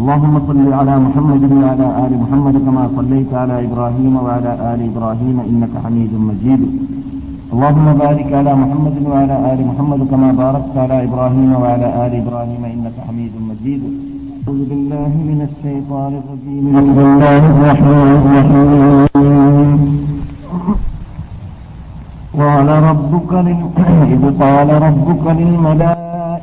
اللهم صل على محمد وعلى آل محمد كما صليت على إبراهيم وعلى آل إبراهيم إنك حميد مجيد. اللهم بارك على محمد وعلى آل محمد كما باركت على إبراهيم وعلى آل إبراهيم إنك حميد مجيد. أعوذ بالله من الشيطان الرجيم. بسم الله الرحمن الرحيم. قال ربك. إذ قال ربك للملائكة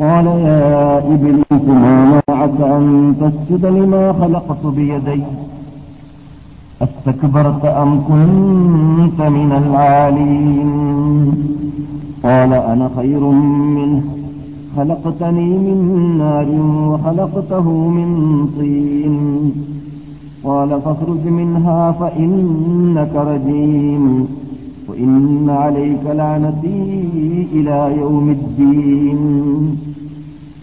قال يا إبليس ما منعك أن تسجد لما خلقت بيدي؟ أستكبرت أم كنت من العالين؟ قال أنا خير منه. خلقتني من نار وخلقته من طين. قال فاخرج منها فإنك رجيم. وإن عليك لعنتي إلى يوم الدين.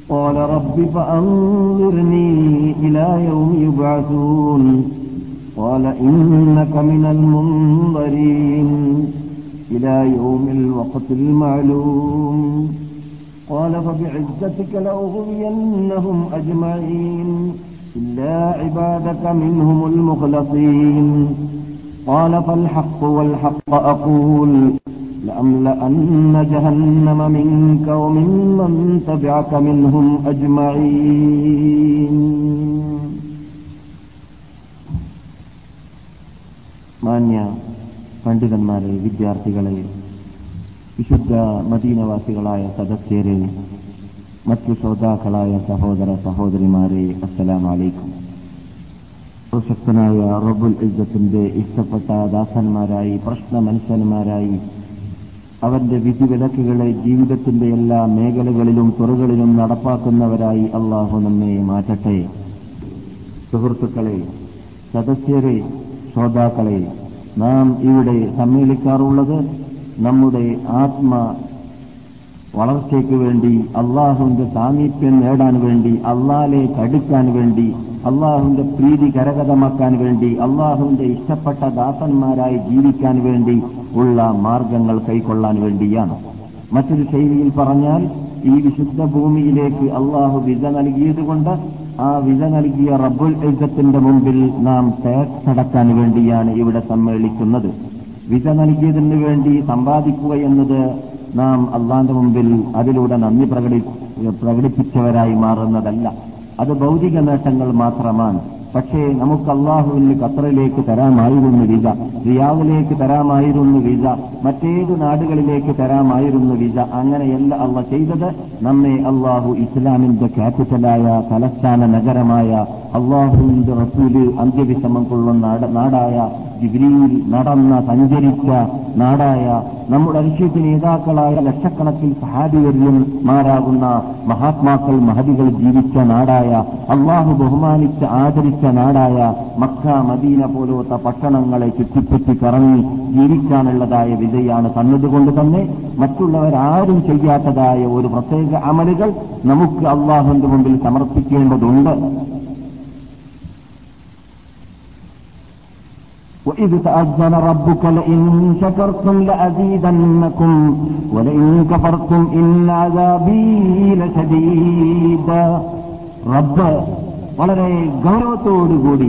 قال رب فأنظرني إلى يوم يبعثون. قال إنك من المنظرين. إلى يوم الوقت المعلوم. قال فبعزتك لأغوينهم أجمعين. إلا عبادك منهم المخلصين. قال فالحق والحق أقول. لأملأن جهنم منك ومن من تبعك منهم أجمعين മാന്യ പണ്ഡിതന്മാരെ വിദ്യാർത്ഥികളെ വിശുദ്ധ മദീനവാസികളായ സദസ്യരെ മറ്റു ശ്രോതാക്കളായ സഹോദര സഹോദരിമാരെ അസ്സലാം അലൈക്കും പ്രശസ്തനായ റബുൽ ഇസ്സത്തിന്റെ ഇഷ്ടപ്പെട്ട ദാസന്മാരായി പ്രശ്ന മനുഷ്യന്മാരായി അവന്റെ വിധിവിലക്കുകളെ ജീവിതത്തിന്റെ എല്ലാ മേഖലകളിലും തുറകളിലും നടപ്പാക്കുന്നവരായി അള്ളാഹു നമ്മെ മാറ്റട്ടെ. സുഹൃത്തുക്കളെ സദസ്യരെ ശ്രോതാക്കളെ നാം ഇവിടെ സമ്മേളിക്കാറുള്ളത് നമ്മുടെ ആത്മ വളർച്ചയ്ക്ക് വേണ്ടി അള്ളാഹുവിന്റെ സാമീപ്യം നേടാൻ വേണ്ടി അള്ളാലെ കടുക്കാൻ വേണ്ടി അള്ളാഹുവിന്റെ പ്രീതി കരകതമാക്കാൻ വേണ്ടി അള്ളാഹുവിന്റെ ഇഷ്ടപ്പെട്ട ദാസന്മാരായി ജീവിക്കാൻ വേണ്ടി ഉള്ള മാർഗങ്ങൾ കൈക്കൊള്ളാൻ വേണ്ടിയാണ്. മറ്റൊരു ശൈലിയിൽ പറഞ്ഞാൽ ഈ വിശുദ്ധ ഭൂമിയിലേക്ക് അള്ളാഹു വിസ നൽകിയതുകൊണ്ട് ആ വിസ നൽകിയ റബ്ബുൽ യുദ്ധത്തിന്റെ മുമ്പിൽ നാം ടാക്സ് വേണ്ടിയാണ് ഇവിടെ സമ്മേളിക്കുന്നത്. വിസ നൽകിയതിന് വേണ്ടി സമ്പാദിക്കുക എന്നത് നാം അള്ളാന്റെ മുമ്പിൽ അതിലൂടെ നന്ദി പ്രകടി പ്രകടിപ്പിച്ചവരായി മാറുന്നതല്ല. അത് ഭൗതിക നേട്ടങ്ങൾ മാത്രമാണ്. പക്ഷേ നമുക്ക് അള്ളാഹുവിന് ഖത്തറിലേക്ക് തരാമായിരുന്നു വിസ റിയാദിലേക്ക് തരാമായിരുന്നു വിസ മറ്റേത് നാടുകളിലേക്ക് തരാമായിരുന്നു വിസ. അങ്ങനെയല്ല അള്ള ചെയ്തത്. നമ്മെ അള്ളാഹു ഇസ്ലാമിന്റെ ക്യാപിറ്റലായ തലസ്ഥാന നഗരമായ അള്ളാഹുവിന്റെ റസൂൽ അന്ത്യവിഷമം കൊള്ളുന്ന നാടായ ജിബ്രിയിൽ നടന്ന സഞ്ചരിച്ച നാടായ നമ്മുടെ അനുഷ്യത്തിന് നേതാക്കളായ ലക്ഷക്കണക്കിൽ സഹാബിവര്യന്മാരാകുന്ന മഹാത്മാക്കൾ മഹതികൾ ജീവിച്ച നാടായ അള്ളാഹു ബഹുമാനിച്ച് ആദരിച്ച നാടായ മക്ക മദീന പോലത്തെ പട്ടണങ്ങളെ ചുറ്റിപ്പറ്റി കറങ്ങി ജീവിക്കാനുള്ളതായ വിജയാണ് തന്നതുകൊണ്ട് തന്നെ മറ്റുള്ളവരാരും ചെയ്യാത്തതായ ഒരു പ്രത്യേക അമലുകൾ നമുക്ക് അള്ളാഹുവിന്റെ മുമ്പിൽ സമർപ്പിക്കേണ്ടതുണ്ട്. وإذ تأذن ربك لئن شكرتم لأزيدنكم ولئن كفرتم إن عذابي لشديد റബ്ബ് വളരെ ഗൗരവത്തോടുകൂടി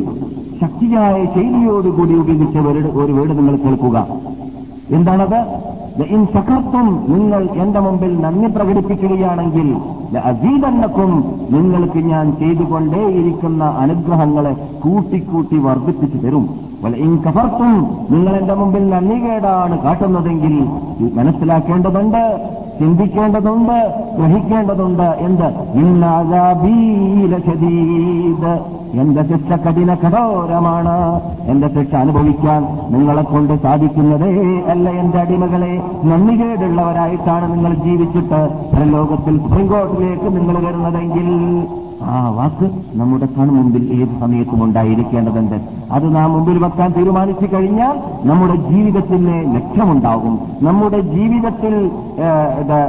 ശക്തിയായ ശൈലിയോടുകൂടി ഉപയോഗിച്ച ഒരു വീട് നിങ്ങൾ കേൾക്കുക എന്താണത് ഇൻ സഖർത്തും നിങ്ങൾ എന്റെ മുമ്പിൽ നന്ദി പ്രകടിപ്പിക്കുകയാണെങ്കിൽ അസീതന്നക്കും നിങ്ങൾക്ക് ഞാൻ ചെയ്തുകൊണ്ടേയിരിക്കുന്ന അനുഗ്രഹങ്ങളെ കൂട്ടിക്കൂട്ടി വർദ്ധിപ്പിച്ചു തരും ഇൻ കഫർത്തും നിങ്ങൾ എന്റെ മുമ്പിൽ നന്ദികേടാണ് കാട്ടുന്നതെങ്കിൽ മനസ്സിലാക്കേണ്ടതുണ്ട് ചിന്തിക്കേണ്ടതുണ്ട് ഗ്രഹിക്കേണ്ടതുണ്ട് എന്ത്? ഇന്നാദീലീത് എന്റെ ശിക്ഷ കഠിന കഠോരമാണ്. എന്റെ ശിക്ഷ അനുഭവിക്കാൻ നിങ്ങളെ കൊണ്ട് സാധിക്കുന്നതേ അല്ല എന്റെ അടിമകളെ. നന്ദികേടുള്ളവരായിട്ടാണ് നിങ്ങൾ ജീവിച്ചിട്ട് ലോകത്തിൽ സുപ്രീംകോർട്ടിലേക്ക് നിങ്ങൾ വരുന്നതെങ്കിൽ ആ വാക്ക് നമ്മുടെ കൺമുമ്പിൽ ഏത് സമയത്തും ഉണ്ടായിരിക്കേണ്ടതുണ്ട്. അത് നാം മുമ്പിൽ വെക്കാൻ തീരുമാനിച്ചു കഴിഞ്ഞാൽ നമ്മുടെ ജീവിതത്തിന് ലക്ഷ്യമുണ്ടാകും. നമ്മുടെ ജീവിതത്തിൽ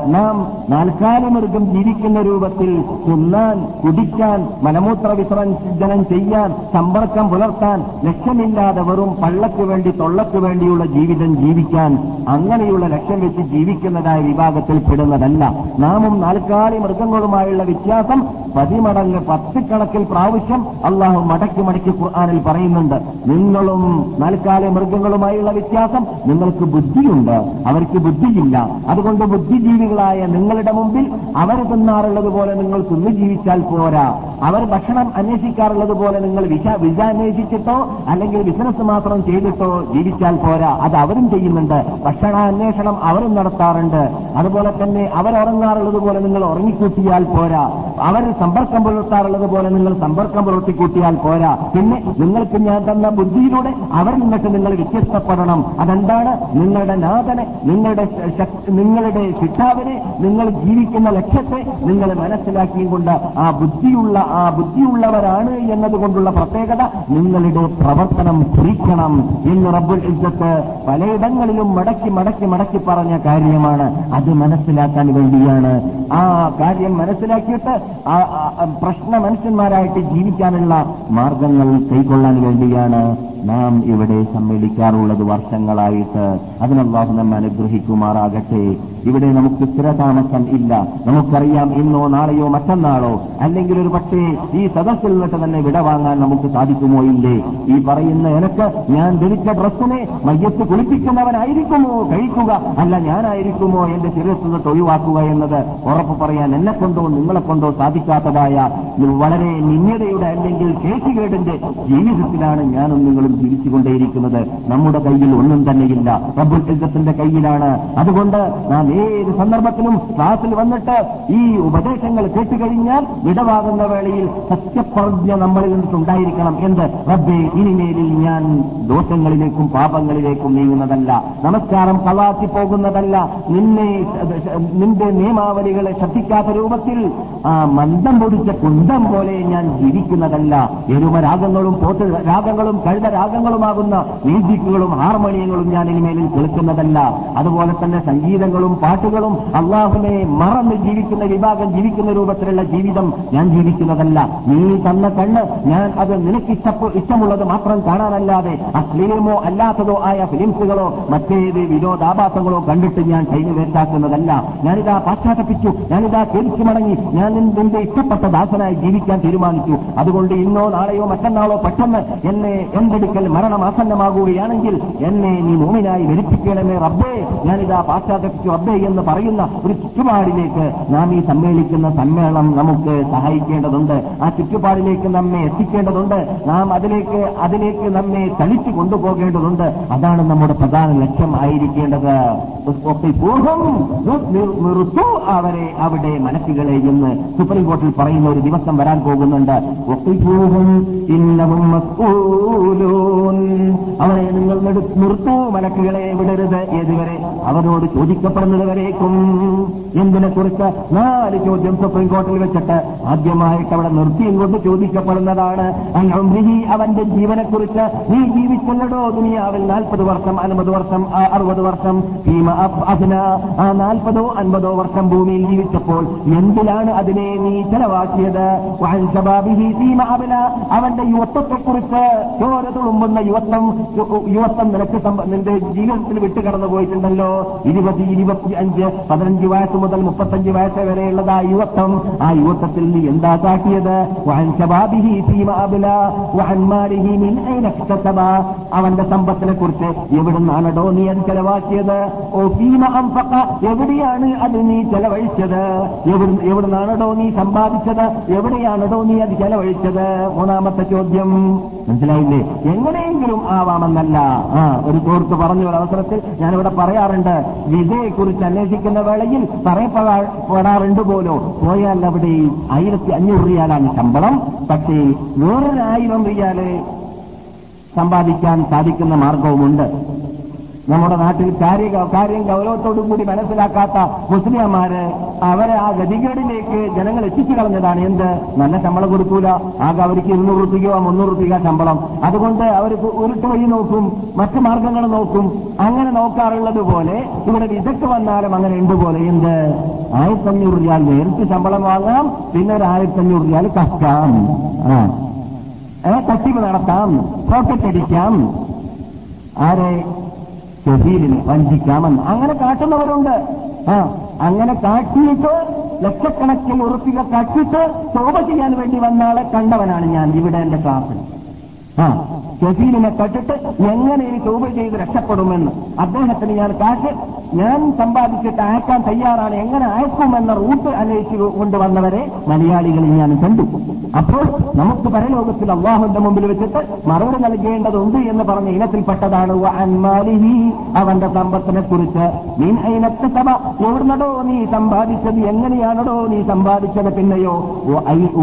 നാം നാൽക്കാലമൃഗം ജീവിക്കുന്ന രൂപത്തിൽ തിന്നാൻ കുടിക്കാൻ മലമൂത്ര വിസർജനം ചെയ്യാൻ സമ്പർക്കം പുലർത്താൻ ലക്ഷ്യമില്ലാതെ വെറും പള്ളക്ക് വേണ്ടി തൊള്ളക്ക് വേണ്ടിയുള്ള ജീവിതം ജീവിക്കാൻ അങ്ങനെയുള്ള ലക്ഷ്യം വെച്ച് ജീവിക്കുന്നതായ വിഭാഗത്തിൽ പെടുന്നതല്ല. നാമും നാൽക്കാലി മൃഗങ്ങളുമായുള്ള വ്യത്യാസം പതിമടങ്ങ് പത്ത് കണക്കിൽ പ്രാവശ്യം അള്ളാഹു മടക്കി മടക്കി ഖുർആാനിൽ പറയുന്നുണ്ട്. നിങ്ങളും നാൽക്കാല മൃഗങ്ങളുമായുള്ള വ്യത്യാസം നിങ്ങൾക്ക് ബുദ്ധിയുണ്ട്. അവർക്ക് ബുദ്ധിയില്ല. അതുകൊണ്ട് ബുദ്ധിജീവികളായ നിങ്ങളുടെ മുമ്പിൽ അവർ തിന്നാറുള്ളത് പോലെ നിങ്ങൾ തിന്നു ജീവിച്ചാൽ പോരാ. അവർ ഭക്ഷണം അന്വേഷിക്കാറുള്ളത് പോലെ നിങ്ങൾ വിശ വിസ അന്വേഷിച്ചിട്ടോ അല്ലെങ്കിൽ ബിസിനസ് മാത്രം ചെയ്തിട്ടോ ജീവിച്ചാൽ പോരാ. അത് അവരും ചെയ്യുന്നുണ്ട്. ഭക്ഷണ അന്വേഷണം അവരും നടത്താറുണ്ട്. അതുപോലെ തന്നെ അവരുറങ്ങാറുള്ളത് പോലെ നിങ്ങൾ ഉറങ്ങിക്കൂട്ടിയാൽ പോരാ. അവർ സമ്പർക്കം പുലർത്താറുള്ളത് പോലെ നിങ്ങൾ സമ്പർക്കം പുലർത്തിക്കൂട്ടിയാൽ പോരാ. പിന്നെ നിങ്ങൾക്ക് ഞാൻ തന്ന ബുദ്ധിയിലൂടെ അവർ നിന്നിട്ട് നിങ്ങൾ വ്യത്യസ്തപ്പെടണം. അതെന്താണ്? നിങ്ങളുടെ നാഥനെ നിങ്ങളുടെ നിങ്ങളുടെ ശിക്ഷാവിനെ നിങ്ങൾ ജീവിക്കുന്ന ലക്ഷ്യത്തെ നിങ്ങൾ മനസ്സിലാക്കിയും കൊണ്ട് ആ ബുദ്ധിയുള്ള ആ ബുദ്ധിയുള്ളവരാണ് എന്നതുകൊണ്ടുള്ള പ്രത്യേകത നിങ്ങളുടെ പ്രവർത്തനം കുറിക്കണം എന്ന് റബ്ബുൽ ഇജ്ജത്ത് പലയിടങ്ങളിലും മടക്കി മടക്കി മടക്കി പറഞ്ഞ കാര്യമാണ്. അത് മനസ്സിലാക്കാൻ വേണ്ടിയാണ്. ആ കാര്യം മനസ്സിലാക്കിയിട്ട് പ്രശ്ന മനുഷ്യന്മാരായിട്ട് ജീവിക്കാനുള്ള മാർഗങ്ങൾ കൈക്കൊള്ളാൻ വേണ്ടിയാണ് നാം ഇവിടെ സമ്മേളിക്കാറുള്ളത് വർഷങ്ങളായിട്ട്. അതിനല്ലാഹു നമ്മെ അനുഗ്രഹിക്കുമാറാകട്ടെ. ഇവിടെ നമുക്ക് സ്ഥിരതാമസം ഇല്ല. നമുക്കറിയാം ഇന്നോ നാളെയോ മറ്റന്നാളോ അല്ലെങ്കിൽ ഒരു പക്ഷേ ഈ സദസ്സിൽ നിന്നിട്ട് തന്നെ വിട വാങ്ങാൻ നമുക്ക് സാധിക്കുമോ ഇല്ലേ? ഈ പറയുന്ന എനക്ക് ഞാൻ ധരിച്ച ഡ്രസ്സിനെ മയ്യത്ത് കുളിപ്പിക്കുന്നവനായിരിക്കുമോ? കഴിക്കുക. അല്ല ഞാനായിരിക്കുമോ എന്റെ ശരീരത്തിൽ നിന്നിട്ട് ഒഴിവാക്കുക എന്നത്? ഉറപ്പ് പറയാൻ എന്നെ കൊണ്ടോ നിങ്ങളെ കൊണ്ടോ സാധിക്കാത്തതായ വളരെ നിന്യതയുടെ അല്ലെങ്കിൽ കേട്ടുകേടിന്റെ ജീവിതത്തിലാണ് ഞാനും നിങ്ങളും ജീവിച്ചുകൊണ്ടേയിരിക്കുന്നത് നമ്മുടെ കയ്യിൽ ഒന്നും തന്നെയില്ല. റബ്ബുൽ ഇസത്തിന്റെ കയ്യിലാണ്. അതുകൊണ്ട് നാം ഏത് സന്ദർഭത്തിലും ക്ലാസ്സിൽ വന്നിട്ട് ഈ ഉപദേശങ്ങൾ കേട്ടുകഴിഞ്ഞാൽ വിടവാകുന്ന വേളയിൽ സത്യപ്രജ്ഞ നമ്മളിൽ നിന്നുണ്ടായിരിക്കണം എന്ത് റബ്ബെ ഇനിമേലിൽ ഞാൻ ദോഷങ്ങളിലേക്കും പാപങ്ങളിലേക്കും നീങ്ങുന്നതല്ല. നമസ്കാരം കളാക്കി പോകുന്നതല്ല. നിന്നെ നിന്റെ നിയമാവലികളെ ശ്രദ്ധിക്കാത്ത രൂപത്തിൽ ആ മന്ദം പൊടിച്ച കുന്തം പോലെ ഞാൻ ജീവിക്കുന്നതല്ല. എരുമരാഗങ്ങളും പോത്ത് രാഗങ്ങളും കഴുത രാഗങ്ങളുമാകുന്ന മ്യൂസിക്കുകളും ഹാർമോണിയങ്ങളും ഞാൻ ഇനിമേലിൽ കേൾക്കുന്നതല്ല. അതുപോലെ തന്നെ സംഗീതങ്ങളും പാട്ടുകളും അള്ളാഹുനെ മറന്ന് ജീവിക്കുന്ന വിഭാഗം ജീവിക്കുന്ന രൂപത്തിലുള്ള ജീവിതം ഞാൻ ജീവിക്കുന്നതല്ല. നീ തന്ന കണ്ണ് ഞാൻ അത് നിനക്ക് ഇഷ്ടമുള്ളത് മാത്രം കാണാനല്ലാതെ അശ്ലീലമോ അല്ലാത്തതോ ആയ ഫിലിംസുകളോ മറ്റേത് വിനോദാഭാസങ്ങളോ കണ്ടിട്ട് ഞാൻ കൈന് വേറ്റാക്കുന്നതല്ല ഞാനിതാ പാശ്ചാത്തപ്പിച്ചു ഞാനിതാ കേൾച്ചു മടങ്ങി ഞാൻ നിന്റെ ഇഷ്ടപ്പെട്ട ദാസനായി ജീവിക്കാൻ തീരുമാനിച്ചു. അതുകൊണ്ട് ഇന്നോ നാളെയോ മറ്റന്നാളോ പെട്ടെന്ന് എന്നെ എന്തെടുക്കൽ മരണം ആസന്നമാകുകയാണെങ്കിൽ എന്നെ നീ മൂമിനായി ധരിപ്പിക്കണമേ റബ്ബേ. ഞാനിതാ പാശ്ചാത്യപ്പിച്ചു റബ്ബേ എന്ന് പറയുന്ന ഒരു ചുറ്റുപാടിലേക്ക് നാം ഈ സമ്മേളിക്കുന്ന സമ്മേളനം നമുക്ക് സഹായിക്കേണ്ടതുണ്ട്. ആ ചുറ്റുപാടിലേക്ക് നമ്മെ എത്തിക്കേണ്ടതുണ്ട്. നാം അതിലേക്ക് അതിലേക്ക് നമ്മെ തളിച്ചു കൊണ്ടുപോകേണ്ടതുണ്ട്. അതാണ് നമ്മുടെ പ്രധാന ലക്ഷ്യം ആയിരിക്കേണ്ടത്. പൂർവം നിർത്തു അവരെ അവിടെ മനസ്സുകളെ ഇന്ന് സുപ്രീം കോടതിയിൽ പറയുന്ന ഒരു ദിവസം വരാൻ പോകുന്നുണ്ട്. ഒത്തിപൂഹം ഇന്നവും. അവരെ നിങ്ങൾ നിർത്തൂ മലക്കുകളെ വിടരുത് ഏതുവരെ? അവരോട് ചോദിക്കപ്പെടുന്നത് വരേക്കും എന്തിനെ കുറിച്ച് നാല് ചോദ്യം സുപ്രീം കോടതിയിൽ വെച്ചിട്ട് ആദ്യമായിട്ട് അവിടെ നിർത്തിയും കൊണ്ട് ചോദിക്കപ്പെടുന്നതാണ് അൻഉംരിഹി, അവന്റെ ജീവനെക്കുറിച്ച് നീ ജീവിച്ചല്ലടോ ദുനിയാവിൽ നാൽപ്പത് വർഷം അൻപത് വർഷം അറുപത് വർഷം ഭീമ അതിന് ആ നാൽപ്പതോ അൻപതോ വർഷം ഭൂമിയിൽ ജീവിച്ചപ്പോൾ എന്തിലാണ് അതിനെ നീ ചെലവാക്കിയത്? അവന്റെ യുവത്വത്തെക്കുറിച്ച് ചോര തുളുമ്പുന്ന യുവത്വം യുവത്വം നിനക്ക് നിന്റെ ജീവിതത്തിൽ വിട്ടു കടന്നു പോയിട്ടുണ്ടല്ലോ. ഇരുപത്തി ഇരുപത്തി അഞ്ച് പതിനഞ്ച് വയസ്സ് മുതൽ മുപ്പത്തഞ്ച് വയസ്സ് വരെയുള്ളത് ആ യുവത്വം. ആ യുവത്വത്തിൽ നീ എന്താ കാട്ടിയത്. അവന്റെ സമ്പത്തിനെ കുറിച്ച് എവിടുന്നാണടോ നീ അത് ചെലവാക്കിയത്? ഓ ഭീമ അംഫഖ, എവിടെയാണ് അത് നീ ചെലവഴിച്ചത്? എവിടു- എവിടുന്നാണടോ നീ സമ്പാദിച്ചത്? എവിടെയാണടോ നീ അത് ചെലവഴിച്ചത്? മൂന്നാമത്തെ ചോദ്യം. മനസ്സിലായില്ലേ? എങ്ങനെയെങ്കിലും ആവാമെന്നല്ല. ആ ഒരു സുഹൃത്ത് പറഞ്ഞ ഒരു അവസരത്തിൽ ഞാനിവിടെ പറയാറുണ്ട് വിജയെക്കുറിച്ച് അന്വേഷിക്കുന്ന വേളയിൽ പറയപ്പെടാറുണ്ട് പോലോ. പോയാൽ അവിടെ ആയിരത്തി അഞ്ഞൂറ് റിയാലാണ് ശമ്പളം പക്ഷേ വേറൊരായിരം റിയാൽ സമ്പാദിക്കാൻ സാധിക്കുന്ന മാർഗവുമുണ്ട്. നമ്മുടെ നാട്ടിൽ കാര്യ കാര്യം ഗൗരവത്തോടു കൂടി മനസ്സിലാക്കാത്ത മുസ്ലിംമാര് അവരെ ആ ഗതികേടിലേക്ക് ജനങ്ങൾ എത്തിച്ചു കളഞ്ഞതാണ്. എന്ത്? നല്ല ശമ്പളം കൊടുക്കൂല. ആകെ അവർക്ക് ഇരുന്നൂറ് റുപ്യക്കോ മുന്നൂറ് റുപ്യക്കോ ശമ്പളം. അതുകൊണ്ട് അവർ ഉരുട്ട് വഴി നോക്കും മറ്റു മാർഗങ്ങൾ നോക്കും. അങ്ങനെ നോക്കാറുള്ളത് പോലെ ഇവിടെ വിദഗ്ധ വന്നാലും അങ്ങനെ ഉണ്ട് പോലെ. എന്ത്? ആയിരത്തഞ്ഞൂറ് റിയാൽ നേരിട്ട് ശമ്പളം വാങ്ങാം പിന്നെ ഒരു ആയിരത്തഞ്ഞൂറ് റിയാൽ കഷ്ടാം. തട്ടിപ്പ് നടത്താം പോക്കറ്റ് അടിക്കാം. ആരെ? ഷഫീലിനെ വഞ്ചിക്കാമെന്ന്. അങ്ങനെ കാട്ടുന്നവരുണ്ട്. ആ അങ്ങനെ കാട്ടിയിട്ട് ലക്ഷക്കണക്കിന് ഉറപ്പിക കാട്ടിയിട്ട് തോപ ചെയ്യാൻ വേണ്ടി വന്ന വന്നാളെ കണ്ടവനാണ് ഞാൻ. ഇവിടെ എന്റെ ക്ലാസ്സിൽ ആ ഷഫീലിനെ കട്ടിട്ട് എങ്ങനെ ഇനി തോപ ചെയ്ത് രക്ഷപ്പെടുമെന്ന്. അദ്ദേഹത്തിന് ഞാൻ കാശ് ഞാൻ സമ്പാദിച്ചിട്ട് അയക്കാൻ തയ്യാറാണ്. എങ്ങനെ അയക്കുമെന്ന റൂട്ട് അന്വേഷിച്ചു കൊണ്ടുവന്നവരെ മലയാളികളിൽ ഞാൻ കണ്ടു. അപ്പോൾ നമുക്ക് പരലോകത്തിൽ അള്ളാഹുന്റെ മുമ്പിൽ വെച്ചിട്ട് മറുപടി നൽകേണ്ടതുണ്ട് എന്ന് പറഞ്ഞ ഇനത്തിൽപ്പെട്ടതാണ്. അവന്റെ സമ്പത്തിനെ കുറിച്ച് മീൻ സഭ എവിടുന്നടോ നീ സമ്പാദിച്ചത്? എങ്ങനെയാണടോ നീ സമ്പാദിച്ചത് പിന്നെയോ? വഅയി-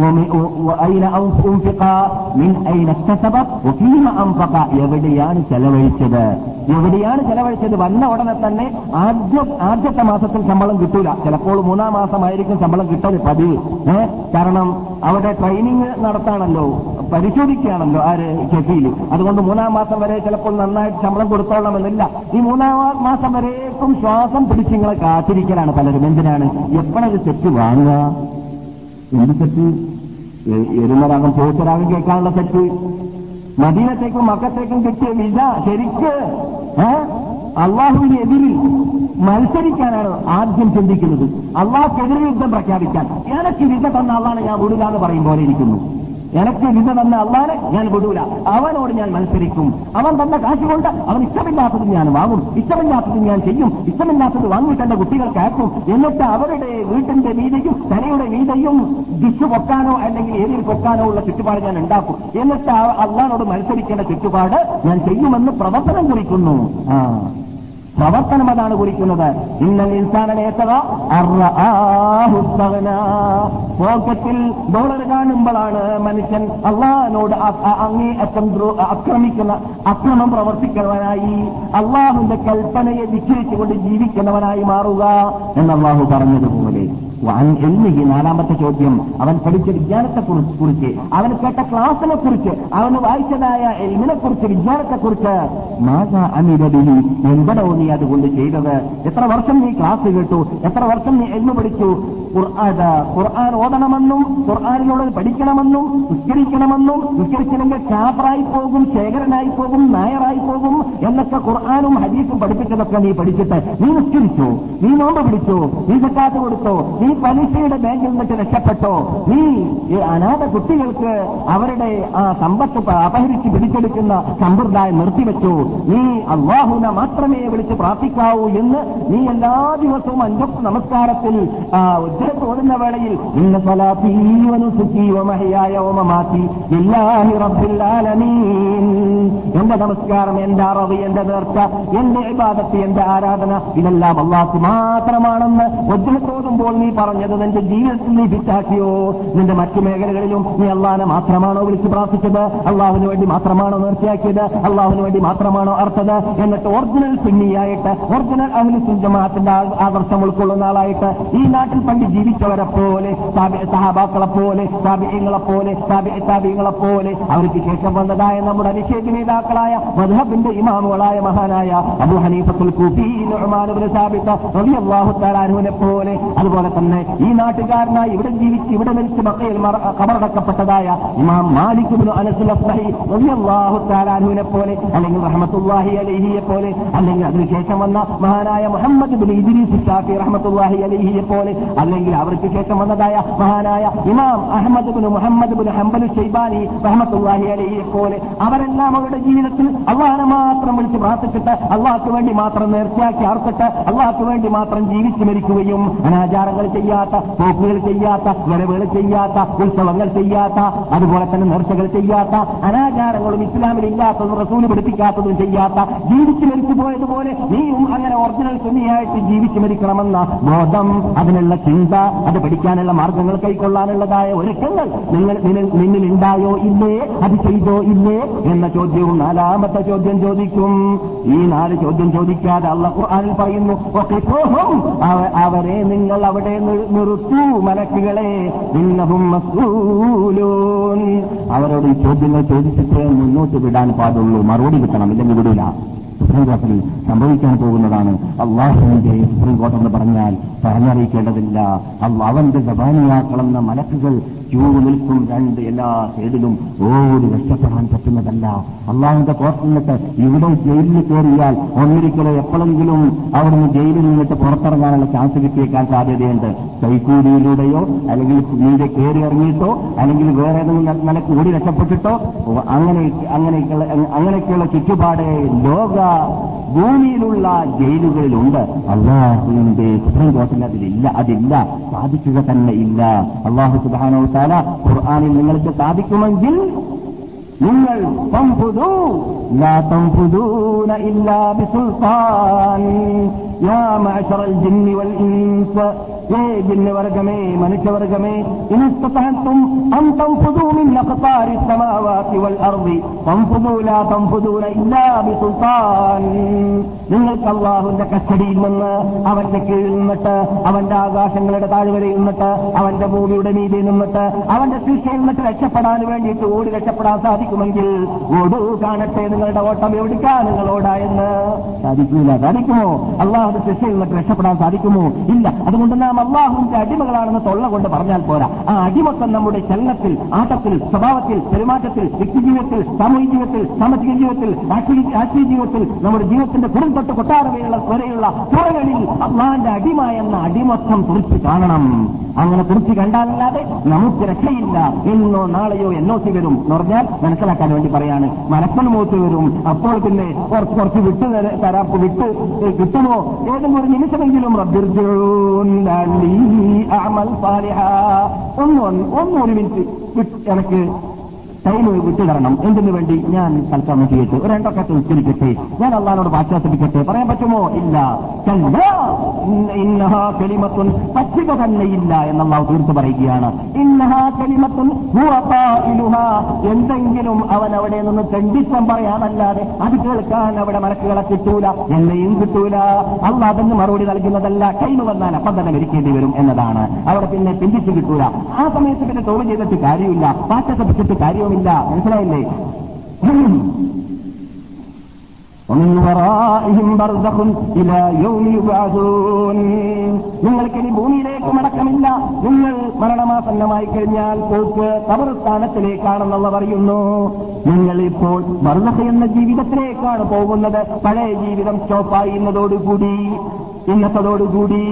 അൻഫഖ. എവിടെയാണ് ചെലവഴിച്ചത്? എവിടെയാണ് ചെലവഴിച്ചത്? വന്ന ഉടനെ തന്നെ ആദ്യ ആദ്യത്തെ മാസത്തിൽ ശമ്പളം കിട്ടൂല. ചിലപ്പോൾ മൂന്നാം മാസമായിരിക്കും ശമ്പളം കിട്ടത് പതിവ്. കാരണം അവിടെ ട്രെയിനിങ് നടത്താണല്ലോ. പരിശോധിക്കുകയാണല്ലോ ആര്? ഷെഫീൽ അതുകൊണ്ട് മൂന്നാം മാസം വരെ ചിലപ്പോൾ നന്നായിട്ട് ശമ്പളം കൊടുത്തോളണമെന്നില്ല. ഈ മൂന്നാം മാസം വരേക്കും ശ്വാസം പിടിച്ച് നിങ്ങളെ കാത്തിരിക്കലാണ് പലരും. എന്തിനാണ്? എപ്പോഴൊരു തെറ്റ് വാങ്ങുക? എന്ത് തെറ്റ്? എരുമരാഗം പോത്തരാഗം കേൾക്കാനുള്ള തെറ്റ്. മദീനത്തേക്കും മക്കത്തേക്കും കിട്ടിയ വിസ ശരിക്ക് അള്ളാഹുവിനെതിരിൽ മത്സരിക്കാനാണ് ആദ്യം ചിന്തിക്കുന്നത്. അള്ളാഹ്ക്കെതിരെ യുദ്ധം പ്രഖ്യാപിക്കാൻ. എനിക്ക് വിസ തന്ന അള്ളാഹ് ഞാൻ വിടുക എന്ന് പറയും പോലെ ഇരിക്കുന്നു. എനിക്ക് നിന്ന് തന്ന അള്ളാനെ ഞാൻ കൊടുവില്ല അവനോട് ഞാൻ മത്സരിക്കും. അവൻ തന്ന കാശ് കൊണ്ട് അവൻ ഇഷ്ടമില്ലാത്തത് ഞാൻ വാങ്ങും. ഇഷ്ടമില്ലാത്തത് ഞാൻ ചെയ്യും. ഇഷ്ടമില്ലാത്തത് വാങ്ങിയിട്ട് എന്റെ കുട്ടികൾക്ക് ആക്കും എന്നിട്ട് അവരുടെ വീട്ടിന്റെ വീതയും തനയുടെ വീതയും ദിശു പൊക്കാനോ അല്ലെങ്കിൽ ഏരിയിൽ പൊക്കാനോ ഉള്ള ചുറ്റുപാട് ഞാൻ ഉണ്ടാക്കും. എന്നിട്ട് അള്ളാനോട് മത്സരിക്കേണ്ട ചുറ്റുപാട് ഞാൻ ചെയ്യുമെന്ന് പ്രവർത്തനം കുറിക്കുന്നു. ആ. പ്രവർത്തനം അതാണ് കുറിക്കുന്നത്. ഇന്നൽ ഇൻസാനേത്തവ ഡോളർ കാണുമ്പോഴാണ് മനുഷ്യൻ അള്ളാഹിനോട് അങ്ങേയറ്റം അക്രമിക്കുന്ന അക്രമം പ്രവർത്തിക്കുന്നവനായി അള്ളാഹുന്റെ കൽപ്പനയെ ധിക്കരിച്ചുകൊണ്ട് ജീവിക്കുന്നവനായി മാറുക എന്ന് അള്ളാഹു പറഞ്ഞതുപോലെ. എൽമിഹി നാലാമത്തെ ചോദ്യം. അവൻ പഠിച്ച വിജ്ഞാനത്തെ കുറി- കുറിച്ച് അവൻ കേട്ട ക്ലാസിനെ കുറിച്ച് അവന് വായിച്ചതായ എൽമിനെ കുറിച്ച് വിജ്ഞാനത്തെ കുറിച്ച് മാതാ എന്തടോ നീ അതുകൊണ്ട് ചെയ്തത്? എത്ര വർഷം നീ ക്ലാസ് കേട്ടു? എത്ര വർഷം നീ എൽമ പഠിച്ചു? ഖുർആൻ ഓതണമെന്നും ഖുർആാനിലുള്ളത് പഠിക്കണമെന്നും നിസ്കരിക്കണമെന്നും നിസ്കരിച്ചില്ലെങ്കിൽ ചാപ്പറായി പോകും ശേഖരനായി പോകും നായറായി പോകും എന്നൊക്കെ ഖുർആാനും ഹദീസും പഠിപ്പിച്ചതൊക്കെ നീ പഠിച്ചിട്ട് നീ നിസ്കരിച്ചോ നീ നോമ്പ് പിടിച്ചോ നീ സക്കാത്ത് കൊടുത്തോ നീ പലിശയുടെ ബാങ്കിൽ നിന്നിട്ട് രക്ഷപ്പെട്ടോ? നീ ഈ അനാഥ കുട്ടികൾക്ക് അവരുടെ ആ സമ്പത്ത് അപഹരിച്ച് പിടിച്ചെടുക്കുന്ന സമ്പ്രദായം നിർത്തിവെച്ചു. നീ അള്ളാഹുന മാത്രമേ വിളിച്ച് പ്രാർത്ഥിക്കാവൂ എന്ന് നീ എല്ലാ ദിവസവും അഞ്ചു നമസ്കാരത്തിൽ ഓടുന്ന വേളയിൽ ഇന്ന സ്വലാത്തി വനുസുക്കി വമഹയായ ഓമമാറ്റി ഇല്ലാഹി റബ്ബിൽ ആലമീൻ. എന്റെ നമസ്കാരം എന്റെ അറിവ് എന്റെ നേർച്ച എന്റെ ഇബാദത്ത് എന്റെ ആരാധന ഇതെല്ലാം അള്ളാഹ് മാത്രമാണെന്ന് ഉജ്ജത്ത് തോന്നുമ്പോൾ നീ പറഞ്ഞത് നിന്റെ ജീവിതത്തിൽ നീ ഫിറ്റാക്കിയോ? നിന്റെ മറ്റു മേഖലകളിലും നീ അള്ളാഹനെ മാത്രമാണോ വിളിച്ച് പ്രാർത്ഥിച്ചത്? അള്ളാഹുവിന് വേണ്ടി മാത്രമാണോ നിർത്തിയാക്കിയത്? അള്ളാഹുവിന് വേണ്ടി മാത്രമാണോ അർത്ഥത് എന്നിട്ട് ഒറിജിനൽ സുന്നിയായിട്ട് ഒറിജിനൽ അഹ്ലു സുജമാത്തിന്റെ ആദർശം ഉൾക്കൊള്ളുന്ന ആളായിട്ട് ഈ നാട്ടിൽ പണ്ട് ജീവിച്ചവരെ പോലെ സഹാബാക്കളെ പോലെ താപിയങ്ങളെ പോലെ താപിയങ്ങളെ പോലെ അവർക്ക് ശേഷം വന്നതായ നമ്മുടെ നിഷേധ നേതാക്കളായ മധുഹബിന്റെ ഇമാമുകളായ മഹാനായ അബു ഹനീഫത്തുൽ നുഅ്മാൻ ഇബ്നു സാബിത്ത് റളിയല്ലാഹു തആല അൻഹുവിനെ പോലെ അതുപോലെ തന്നെ ഈ നാട്ടുകാരനായി ഇവിടെ ജീവിച്ച് ഇവിടെ മരിച്ച് മക്കയിൽ കബറടക്കപ്പെട്ടതായ ഇമാം മാലിക് ഇബ്നു അനസ് താലാനുവിനെ പോലെ അല്ലെങ്കിൽ റഹമത്തുല്ലാഹി അലഹിയെ പോലെ അല്ലെങ്കിൽ അതിനുശേഷം വന്ന മഹാനായ മുഹമ്മദ് ബിൻ ഇദ്രീസ് ഷാഫി റഹമത്തുല്ലാഹി അലൈഹിയെ പോലെ അല്ലെങ്കിൽ അവർക്ക് ശേഷം വന്നതായ മഹാനായ ഇമാം Ahmad bin Muhammad bin Hanbal Shaybani റഹമത്തുല്ലാഹി അലഹിയെ പോലെ അവരെല്ലാം അവരുടെ ജീവിതത്തിൽ അള്ളാഹിനെ മാത്രം വിളിച്ച് പ്രാർത്ഥിച്ചിട്ട് അള്ളാഹ്ക്ക് വേണ്ടി മാത്രം നേർച്ചയാക്കി ആർത്തിട്ട് അള്ളാഹ്ക്ക് വേണ്ടി മാത്രം ജീവിച്ചു മരിക്കുകയും അനാചാരങ്ങൾ ചെയ്യാത്ത പോക്കുകൾ ചെയ്യാത്ത വരവുകൾ ചെയ്യാത്ത ഉത്സവങ്ങൾ ചെയ്യാത്ത അതുപോലെ തന്നെ നേർച്ചകൾ ചെയ്യാത്ത അനാചാരങ്ങളും ഇസ്ലാമിൽ ഇല്ലാത്തതും റസൂൽ പിടിപ്പിക്കാത്തതും ചെയ്യാത്ത ജീവിച്ചു മരിച്ചു പോയതുപോലെ നീയും അങ്ങനെ ഒറിജിനൽ സുന്നിയായിട്ട് ജീവിച്ചു മരിക്കണമെന്ന ബോധം അതിനുള്ള ചിന്ത അത് പഠിക്കാനുള്ള മാർഗങ്ങൾ കൈക്കൊള്ളാനുള്ളതായ ഒരുക്കങ്ങൾ നിങ്ങൾ നിന്നിൽ- ഉണ്ടായോ ഇല്ലേ? അത് ചെയ്തോ ഇല്ലേ? എന്ന ചോദ്യവും നാലാമത്തെ ചോദ്യം ചോദിക്കും. ഈ നാല് ചോദ്യം ചോദിക്കാതെ അള്ള ഖുർആനിൽ പറയുന്നു അവരെ നിങ്ങൾ അവിടെ നിർത്തൂ മലക്കുകളെ ഇന്നഹും അവരോട് ഈ ചോദ്യങ്ങൾ ചോദിച്ചിട്ട് മുന്നോട്ട് വിടാൻ പാടുള്ളൂ. മറുപടി കിട്ടണം. ഇല്ലെങ്കിൽ വിടൂല. സുപ്രീം സംഭവിക്കാൻ പോകുന്നതാണ്. അള്ളാഹുവിന്റെ സുപ്രീം കോടതി എന്ന് പറഞ്ഞാൽ പറഞ്ഞറിയിക്കേണ്ടതില്ല. അവന്റെ ജപാനിയാക്കളെന്ന മലക്കുകൾ ക്യൂ നിൽക്കും രണ്ട് എല്ലാ സൈഡിലും ഓടി രക്ഷപ്പെടാൻ പറ്റുന്നതല്ല. അള്ളാഹിന്റെ കോർട്ടിൽ നിന്നിട്ട് ഇവിടെ ജയിലിൽ കയറിയാൽ ഒന്നിരിക്കലോ എപ്പോഴെങ്കിലും അവിടുന്ന് ജയിലിൽ നിന്നിട്ട് പുറത്തിറങ്ങാനുള്ള ചാൻസ് കിട്ടിയേക്കാൻ സാധ്യതയുണ്ട്. കൈക്കൂലിയിലൂടെയോ അല്ലെങ്കിൽ നീന്റെ കയറി ഇറങ്ങിയിട്ടോ അല്ലെങ്കിൽ വേറെ ഏതെങ്കിലും നിലയ്ക്ക് ഓടി രക്ഷപ്പെട്ടിട്ടോ ഓ, അങ്ങനെ അങ്ങനെയൊക്കെയുള്ള അങ്ങനെയൊക്കെയുള്ള ചുറ്റുപാട് ലോക ഭൂമിയിലുള്ള ജയിലുകളിലുണ്ട്. അള്ളാഹുവിന്റെ സുപ്രീം കോർട്ടിന് അതിലില്ല അതില്ല. സാധിക്കുക തന്നെ ഇല്ല. അള്ളാഹു സുബാനോ താല ഖുർആാനിൽ നിങ്ങൾക്ക് സാധിക്കുമെങ്കിൽ നിങ്ങൾ തംഫുദൂ ലാ തംഫുദൂന ഇല്ലാ ബിസുൽത്താൻ. യാ മഅശറൽ ജിന്നി വൽ ഇൻസ് ഏ ജിന്നവർഗമേ മനുഷ്യവർഗമേ ഇനിസ്തതഅതും അൻ തംഫുദൂ മിൻ അഖ്താരി السماوات والارض തംഫുദൂ ലാ തംഫുദൂന ഇല്ലാ ബിസുൽത്താൻ നിങ്ങൾക്ക് അള്ളാഹുവിന്റെ കസ്റ്റഡിയിൽ നിന്ന് അവന്റെ കീഴിൽ നിന്നിട്ട് അവന്റെ ആകാശങ്ങളുടെ താഴ്വരയിൽ നിന്നിട്ട് അവന്റെ ഭൂമിയുടെ മീതിൽ നിന്നിട്ട് അവന്റെ ശിക്ഷയിൽ നിന്നിട്ട് രക്ഷപ്പെടാൻ വേണ്ടിയിട്ട് ഓടി രക്ഷപ്പെടാൻ സാധിക്കുമെങ്കിൽ ഓടൂ കാണട്ടെ നിങ്ങളുടെ ഓട്ടം എവിടിക്കാ നിങ്ങൾ ഓടായെന്ന് സാധിക്കൂല സാധിക്കുമോ അള്ളാഹുന്റെ ശിക്ഷയിൽ നിന്നിട്ട് രക്ഷപ്പെടാൻ സാധിക്കുമോ? ഇല്ല. അതുകൊണ്ട് നാം അള്ളാഹുവിന്റെ അടിമകളാണെന്ന് തൊള്ള കൊണ്ട് പറഞ്ഞാൽ പോരാ. ആ അടിമത്തം നമ്മുടെ ചലനത്തിൽ ആട്ടത്തിൽ സ്വഭാവത്തിൽ പെരുമാറ്റത്തിൽ വ്യക്തിജീവിതത്തിൽ സാമൂഹിക ജീവിതത്തിൽ സാമ്പത്തിക ജീവിതത്തിൽ രാഷ്ട്രീയ ജീവിതത്തിൽ നമ്മുടെ ജീവിതത്തിന്റെ കുടും തൊട്ട് കൊട്ടാര വരെയുള്ള തുറകളിൽ അള്ളാഹിന്റെ അടിമ എന്ന അടിമത്തം തുറച്ച് കാണണം. അങ്ങനെ തുറച്ച് കണ്ടാലല്ലാതെ നമുക്ക് രക്ഷയില്ല. ഇന്നോ നാളെയോ എന്നോ സി വരും എന്ന് പറഞ്ഞാൽ മനസ്സിലാക്കാൻ വേണ്ടി പറയാണ്. മനസ്സിന് മൂത്ത് വരും. അപ്പോൾ പിന്നെ കുറച്ച് കുറച്ച് വിട്ട് തരാം വിട്ട് കിട്ടുമോ ഏതെങ്കിലും ഒരു നിമിഷമെങ്കിലും അമൽ സാലിഹാ. ഒന്ന് ഒന്ന് ഒരു മിനിറ്റ് എനിക്ക് ടൈം വിട്ടുതരണം എന്തിനു വേണ്ടി? ഞാൻ തൽക്കാലം ചെയ്യട്ടെ ഒരു രണ്ടൊക്കെ ഉച്ചരിക്കട്ടെ ഞാൻ അള്ളഹാനോട് പാശ്ചാത്തലിക്കട്ടെ പറയാൻ പറ്റുമോ? ഇല്ല. ഇന്നഹാ കലിമത്തുൻ പറ്റിക തന്നെയില്ല എന്നുള്ള തീർത്ത് പറയുകയാണ്. ഇന്നഹാ. എന്തെങ്കിലും അവൻ അവിടെ നിന്ന് തെണ്ടിത്തം പറയാനല്ലാതെ അത് കേൾക്കാൻ അവിടെ മലക്കുകളെ കിട്ടൂല. എന്നെയും കിട്ടൂല. അല്ല അതിന് മറുപടി നൽകുന്നതല്ല. കൈമ വന്നാൽ അപ്പം തന്നെ മരിക്കേണ്ടി വരും എന്നതാണ്. അവിടെ പിന്നെ പിന്തിച്ചു കിട്ടൂല. ആ സമയത്ത് പിന്നെ തോവ് ചെയ്തിട്ട് കാര്യമില്ല. പാശ്ചാത്തപ്പിച്ചിട്ട് കാര്യവുമില്ല മനസ്സിലായില്ലേ? ومن ورائهم برزخ إلى يوم يبعثون നിങ്ങൾക്കിനി ഭൂമിയിലേക്ക് മടക്കമില്ല നിങ്ങൾ മരണമാസന്നമായി കഴിഞ്ഞാൽ പോക്ക് കബർസ്ഥാനത്തിലേക്കാണെന്നുള്ള പറയുന്നു നിങ്ങൾ ഇപ്പോൾ ബർസഖ് എന്ന ജീവിതത്തിലേക്കാണ് പോകുന്നത് പഴയ ജീവിതം സ്റ്റോപ്പായിരുന്നതോടുകൂടി ഇന്നത്തതോടുകൂടി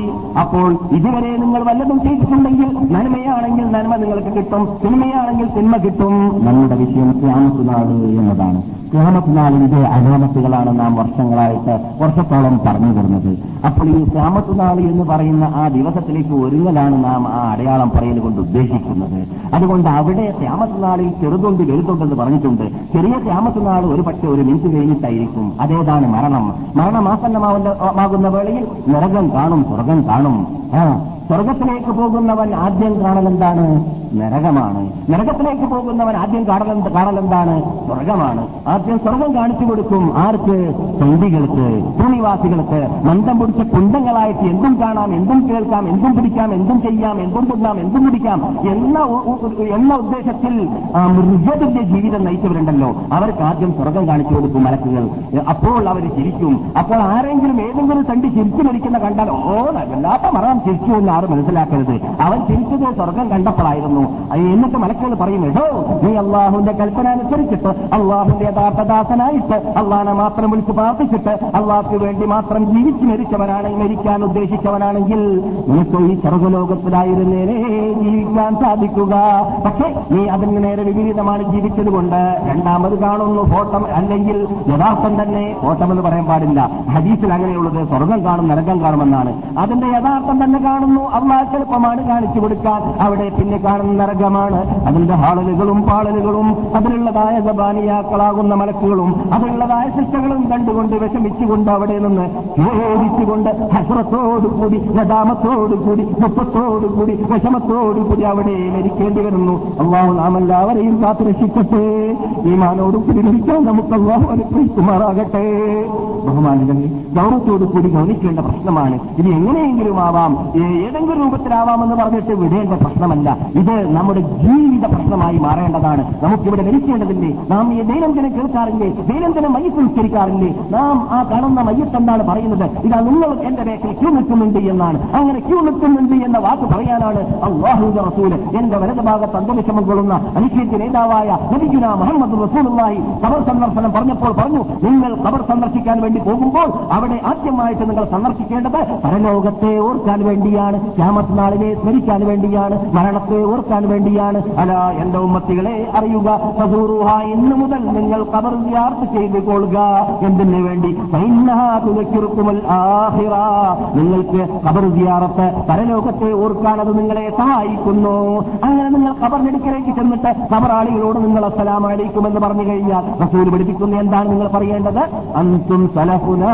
അപ്പോൾ ഇതുവരെ നിങ്ങൾ വല്ലതും ചെയ്തിട്ടുണ്ടെങ്കിൽ നന്മയാണെങ്കിൽ നന്മ നിങ്ങൾക്ക് കിട്ടും തിന്മയാണെങ്കിൽ തിന്മ കിട്ടും നമ്മുടെ വിഷയം ക്യാമത്തുനാട് എന്നതാണ് ക്യാമത്തുനാളിന്റെ അലാമത്തുകളാണ് നാം വർഷങ്ങളായിട്ട് വർഷത്തോളം പറഞ്ഞു തരുന്നത്. അപ്പോൾ ഈ ക്യാമത്തുനാൾ എന്ന് പറയുന്ന ആ ദിവസത്തിലേക്ക് ഒരുങ്ങലാണ് നാം ആ അടയാളം പറയൽ കൊണ്ട് ഉദ്ദേശിക്കുന്നത്. അതുകൊണ്ട് അവിടെ ക്യാമത്തുനാളിൽ ചെറുതുണ്ട് വലുതുണ്ടെന്ന് പറഞ്ഞിട്ടുണ്ട്. ചെറിയ ക്യാമത്തുനാൾ ഒരു പക്ഷേ ഒരു മിനിറ്റ് കഴിഞ്ഞിട്ടായിരിക്കും. അതേതാണ് മരണം. മരണമാസന്നമാകുന്ന വേളയിൽ നരകം കാണും സ്വർഗം കാണും. സ്വർഗത്തിലേക്ക് പോകുന്നവൻ ആദ്യം കാണലെന്താണ്? നരകമാണ്. നരകത്തിലേക്ക് പോകുന്നവൻ ആദ്യം കാണലെന്ത് കാണലെന്താണ്? സ്വർഗമാണ്. ആദ്യം സ്വർഗം കാണിച്ചു കൊടുക്കും ആർക്ക്? തൊണ്ടികൾക്ക് ഭൂമിവാസികൾക്ക്. മന്ദം പിടിച്ച കുണ്ടങ്ങളായിട്ട് എന്തും കാണാം എന്തും കേൾക്കാം എന്തും പിടിക്കാം എന്തും ചെയ്യാം എന്തും തിന്നാം എന്തും പിടിക്കാം എന്ന എന്ന ഉദ്ദേശത്തിൽ മൃഗത്തിന്റെ ജീവിതം നയിച്ചവരുണ്ടല്ലോ. അവർക്ക് ആദ്യം സ്വർഗം കാണിച്ചു കൊടുക്കും മലക്കുകൾ. അപ്പോൾ അവർ ചിരിക്കും. അപ്പോൾ ആരെങ്കിലും ഏതെങ്കിലും തണ്ടി ചിരിച്ചു മരിക്കുന്ന കണ്ടാൽ ഓ വല്ലാത്ത മരണം ചിരിച്ചു എന്ന് ആരും മനസ്സിലാക്കരുത്? അവൻ ചിരിച്ചത് സ്വർഗം കണ്ടപ്പോഴായിരുന്നു. എന്നിട്ട് മലക്കുകൾ പറയും എടോ നീ അള്ളാഹുവിന്റെ കൽപ്പന അനുസരിച്ചിട്ട് അള്ളാഹുവിന്റെ യഥാർത്ഥ ദാസനായിട്ട് അള്ളാഹനെ മാത്രം വിളിച്ച് പ്രാർത്ഥിച്ചിട്ട് അള്ളാഹ്ക്ക് വേണ്ടി മാത്രം ജീവിച്ച് മരിച്ചവനാണ് മരിക്കാൻ ഉദ്ദേശിച്ചവനാണെങ്കിൽ നിനക്ക് ഈ സർവലോകത്തിലായിരുന്നേനെ ജീവിക്കാൻ സാധിക്കുക. പക്ഷേ നീ അതിന് നേരെ വിപരീതമാണ് ജീവിച്ചതുകൊണ്ട് രണ്ടാമത് കാണുന്നു ഫോട്ടം അല്ലെങ്കിൽ യഥാർത്ഥം തന്നെ ഫോട്ടം എന്ന് പറയാൻ പാടില്ല. ഹദീസിൽ അങ്ങനെയുള്ളത് സ്വർഗം കാണും നരകം കാണുമെന്നാണ്. അതിന്റെ യഥാർത്ഥം തന്നെ കാണുന്നു. അള്ളാഹ് എളുപ്പമാണ് കാണിച്ചു കൊടുക്കാൻ. അവിടെ പിന്നെ കാണുന്ന നരകമാണ്. അതിന്റെ ഹാളലുകളും പാളലുകളും അതിലുള്ളതായ ജബാനിയാക്കളാകുന്ന മലക്കുകളും അതിലുള്ളതായ ശിക്ഷകളും കണ്ടുകൊണ്ട് വിഷമിച്ചുകൊണ്ട് അവിടെ നിന്ന് യോജിച്ചുകൊണ്ട് ഹസ്രത്തോടുകൂടി നദാമത്തോടുകൂടി ദുഃഖത്തോടുകൂടി വിഷമത്തോടുകൂടി അവിടെ മരിക്കേണ്ടി വരുന്നു. അള്ളാഹു നാം എല്ലാവരെയും കാത്തു രക്ഷിക്കട്ടെ ഈ മാനോടുകൂടി മരിക്കാൻ നമുക്ക് അള്ളാഹു അനുഗ്രഹിക്കുമാറാകട്ടെ. ബഹുമാനിതങ്ങൾ ഗൗരവത്തോടു കൂടി ഗൗനിക്കേണ്ട പ്രശ്നമാണ്. ഇത് എങ്ങനെയെങ്കിലും ആവാം. ഏതെങ്കിലും രൂപത്തിലാവാമെന്ന് പറഞ്ഞിട്ട് വിടേണ്ട പ്രശ്നമല്ല. ഇത് നമ്മുടെ ജീവിത പ്രശ്നമായി മാറേണ്ടതാണ്. നമുക്കിവിടെ ലഭിക്കേണ്ടതില്ലേ? നാം ഈ ദൈനംദിനം കേൾക്കാറില്ലേ? ദൈനംദിനം മയ്യത്ത് നിസ്കരിക്കാറില്ലേ നാം ആ കാണുന്ന മയ്യത്ത് എന്താണ് പറയുന്നത്? ഇതാ നിങ്ങൾ എന്റെ ബേക്കിൽ ക്യൂ നിൽക്കുന്നുണ്ട് എന്നാണ്. അങ്ങനെ ക്യൂ നിൽക്കുന്നുണ്ട് എന്ന വാക്ക് പറയാനാണ് അള്ളാഹുദ റസൂൽ എന്റെ വലത് ഭാഗത്ത് അന്തവിഷമം കൊള്ളുന്ന അനുഷ്യത്തിന് നേതാവായ നബിഗുന മുഹമ്മദ് റസൂലുമായി കബർ സന്ദർശനം പറഞ്ഞപ്പോൾ പറഞ്ഞു നിങ്ങൾ കബർ സന്ദർശിക്കാൻ വേണ്ടി പോകുമ്പോൾ അവിടെ ആദ്യമായിട്ട് നിങ്ങൾ സന്ദർശിക്കേണ്ടത് പരലോകത്തെ ഓർക്കാൻ വേണ്ടിയാണ്. ക്യാമത്ത് നാളിനെ സ്മരിക്കാൻ വേണ്ടിയാണ് മരണത്തെ ഓർക്കാൻ വേണ്ടിയാണ്. അല എന്റെ ഉമ്മത്തികളെ അറിയുക. സസൂറുഹ ഇന്ന് മുതൽ നിങ്ങൾ കബർ യാർത്ത് ചെയ്തു കൊള്ളുക. എന്തിനു വേണ്ടി? ആഹിറ നിങ്ങൾക്ക് കബർ സിയാറത്ത് പരലോകത്തെ ഓർക്കാൻ അത് നിങ്ങളെ സഹായിക്കുന്നു. അങ്ങനെ നിങ്ങൾ കബറിനടുക്കലേക്ക് ചെന്നിട്ട് കബറാളികളോട് നിങ്ങൾ അസ്സലാം അലൈക്കും എന്ന് പറഞ്ഞു കഴിഞ്ഞാൽ റസൂൽ പഠിപ്പിക്കുന്ന എന്താണ് നിങ്ങൾ പറയേണ്ടത്? അന്തും സലഫുന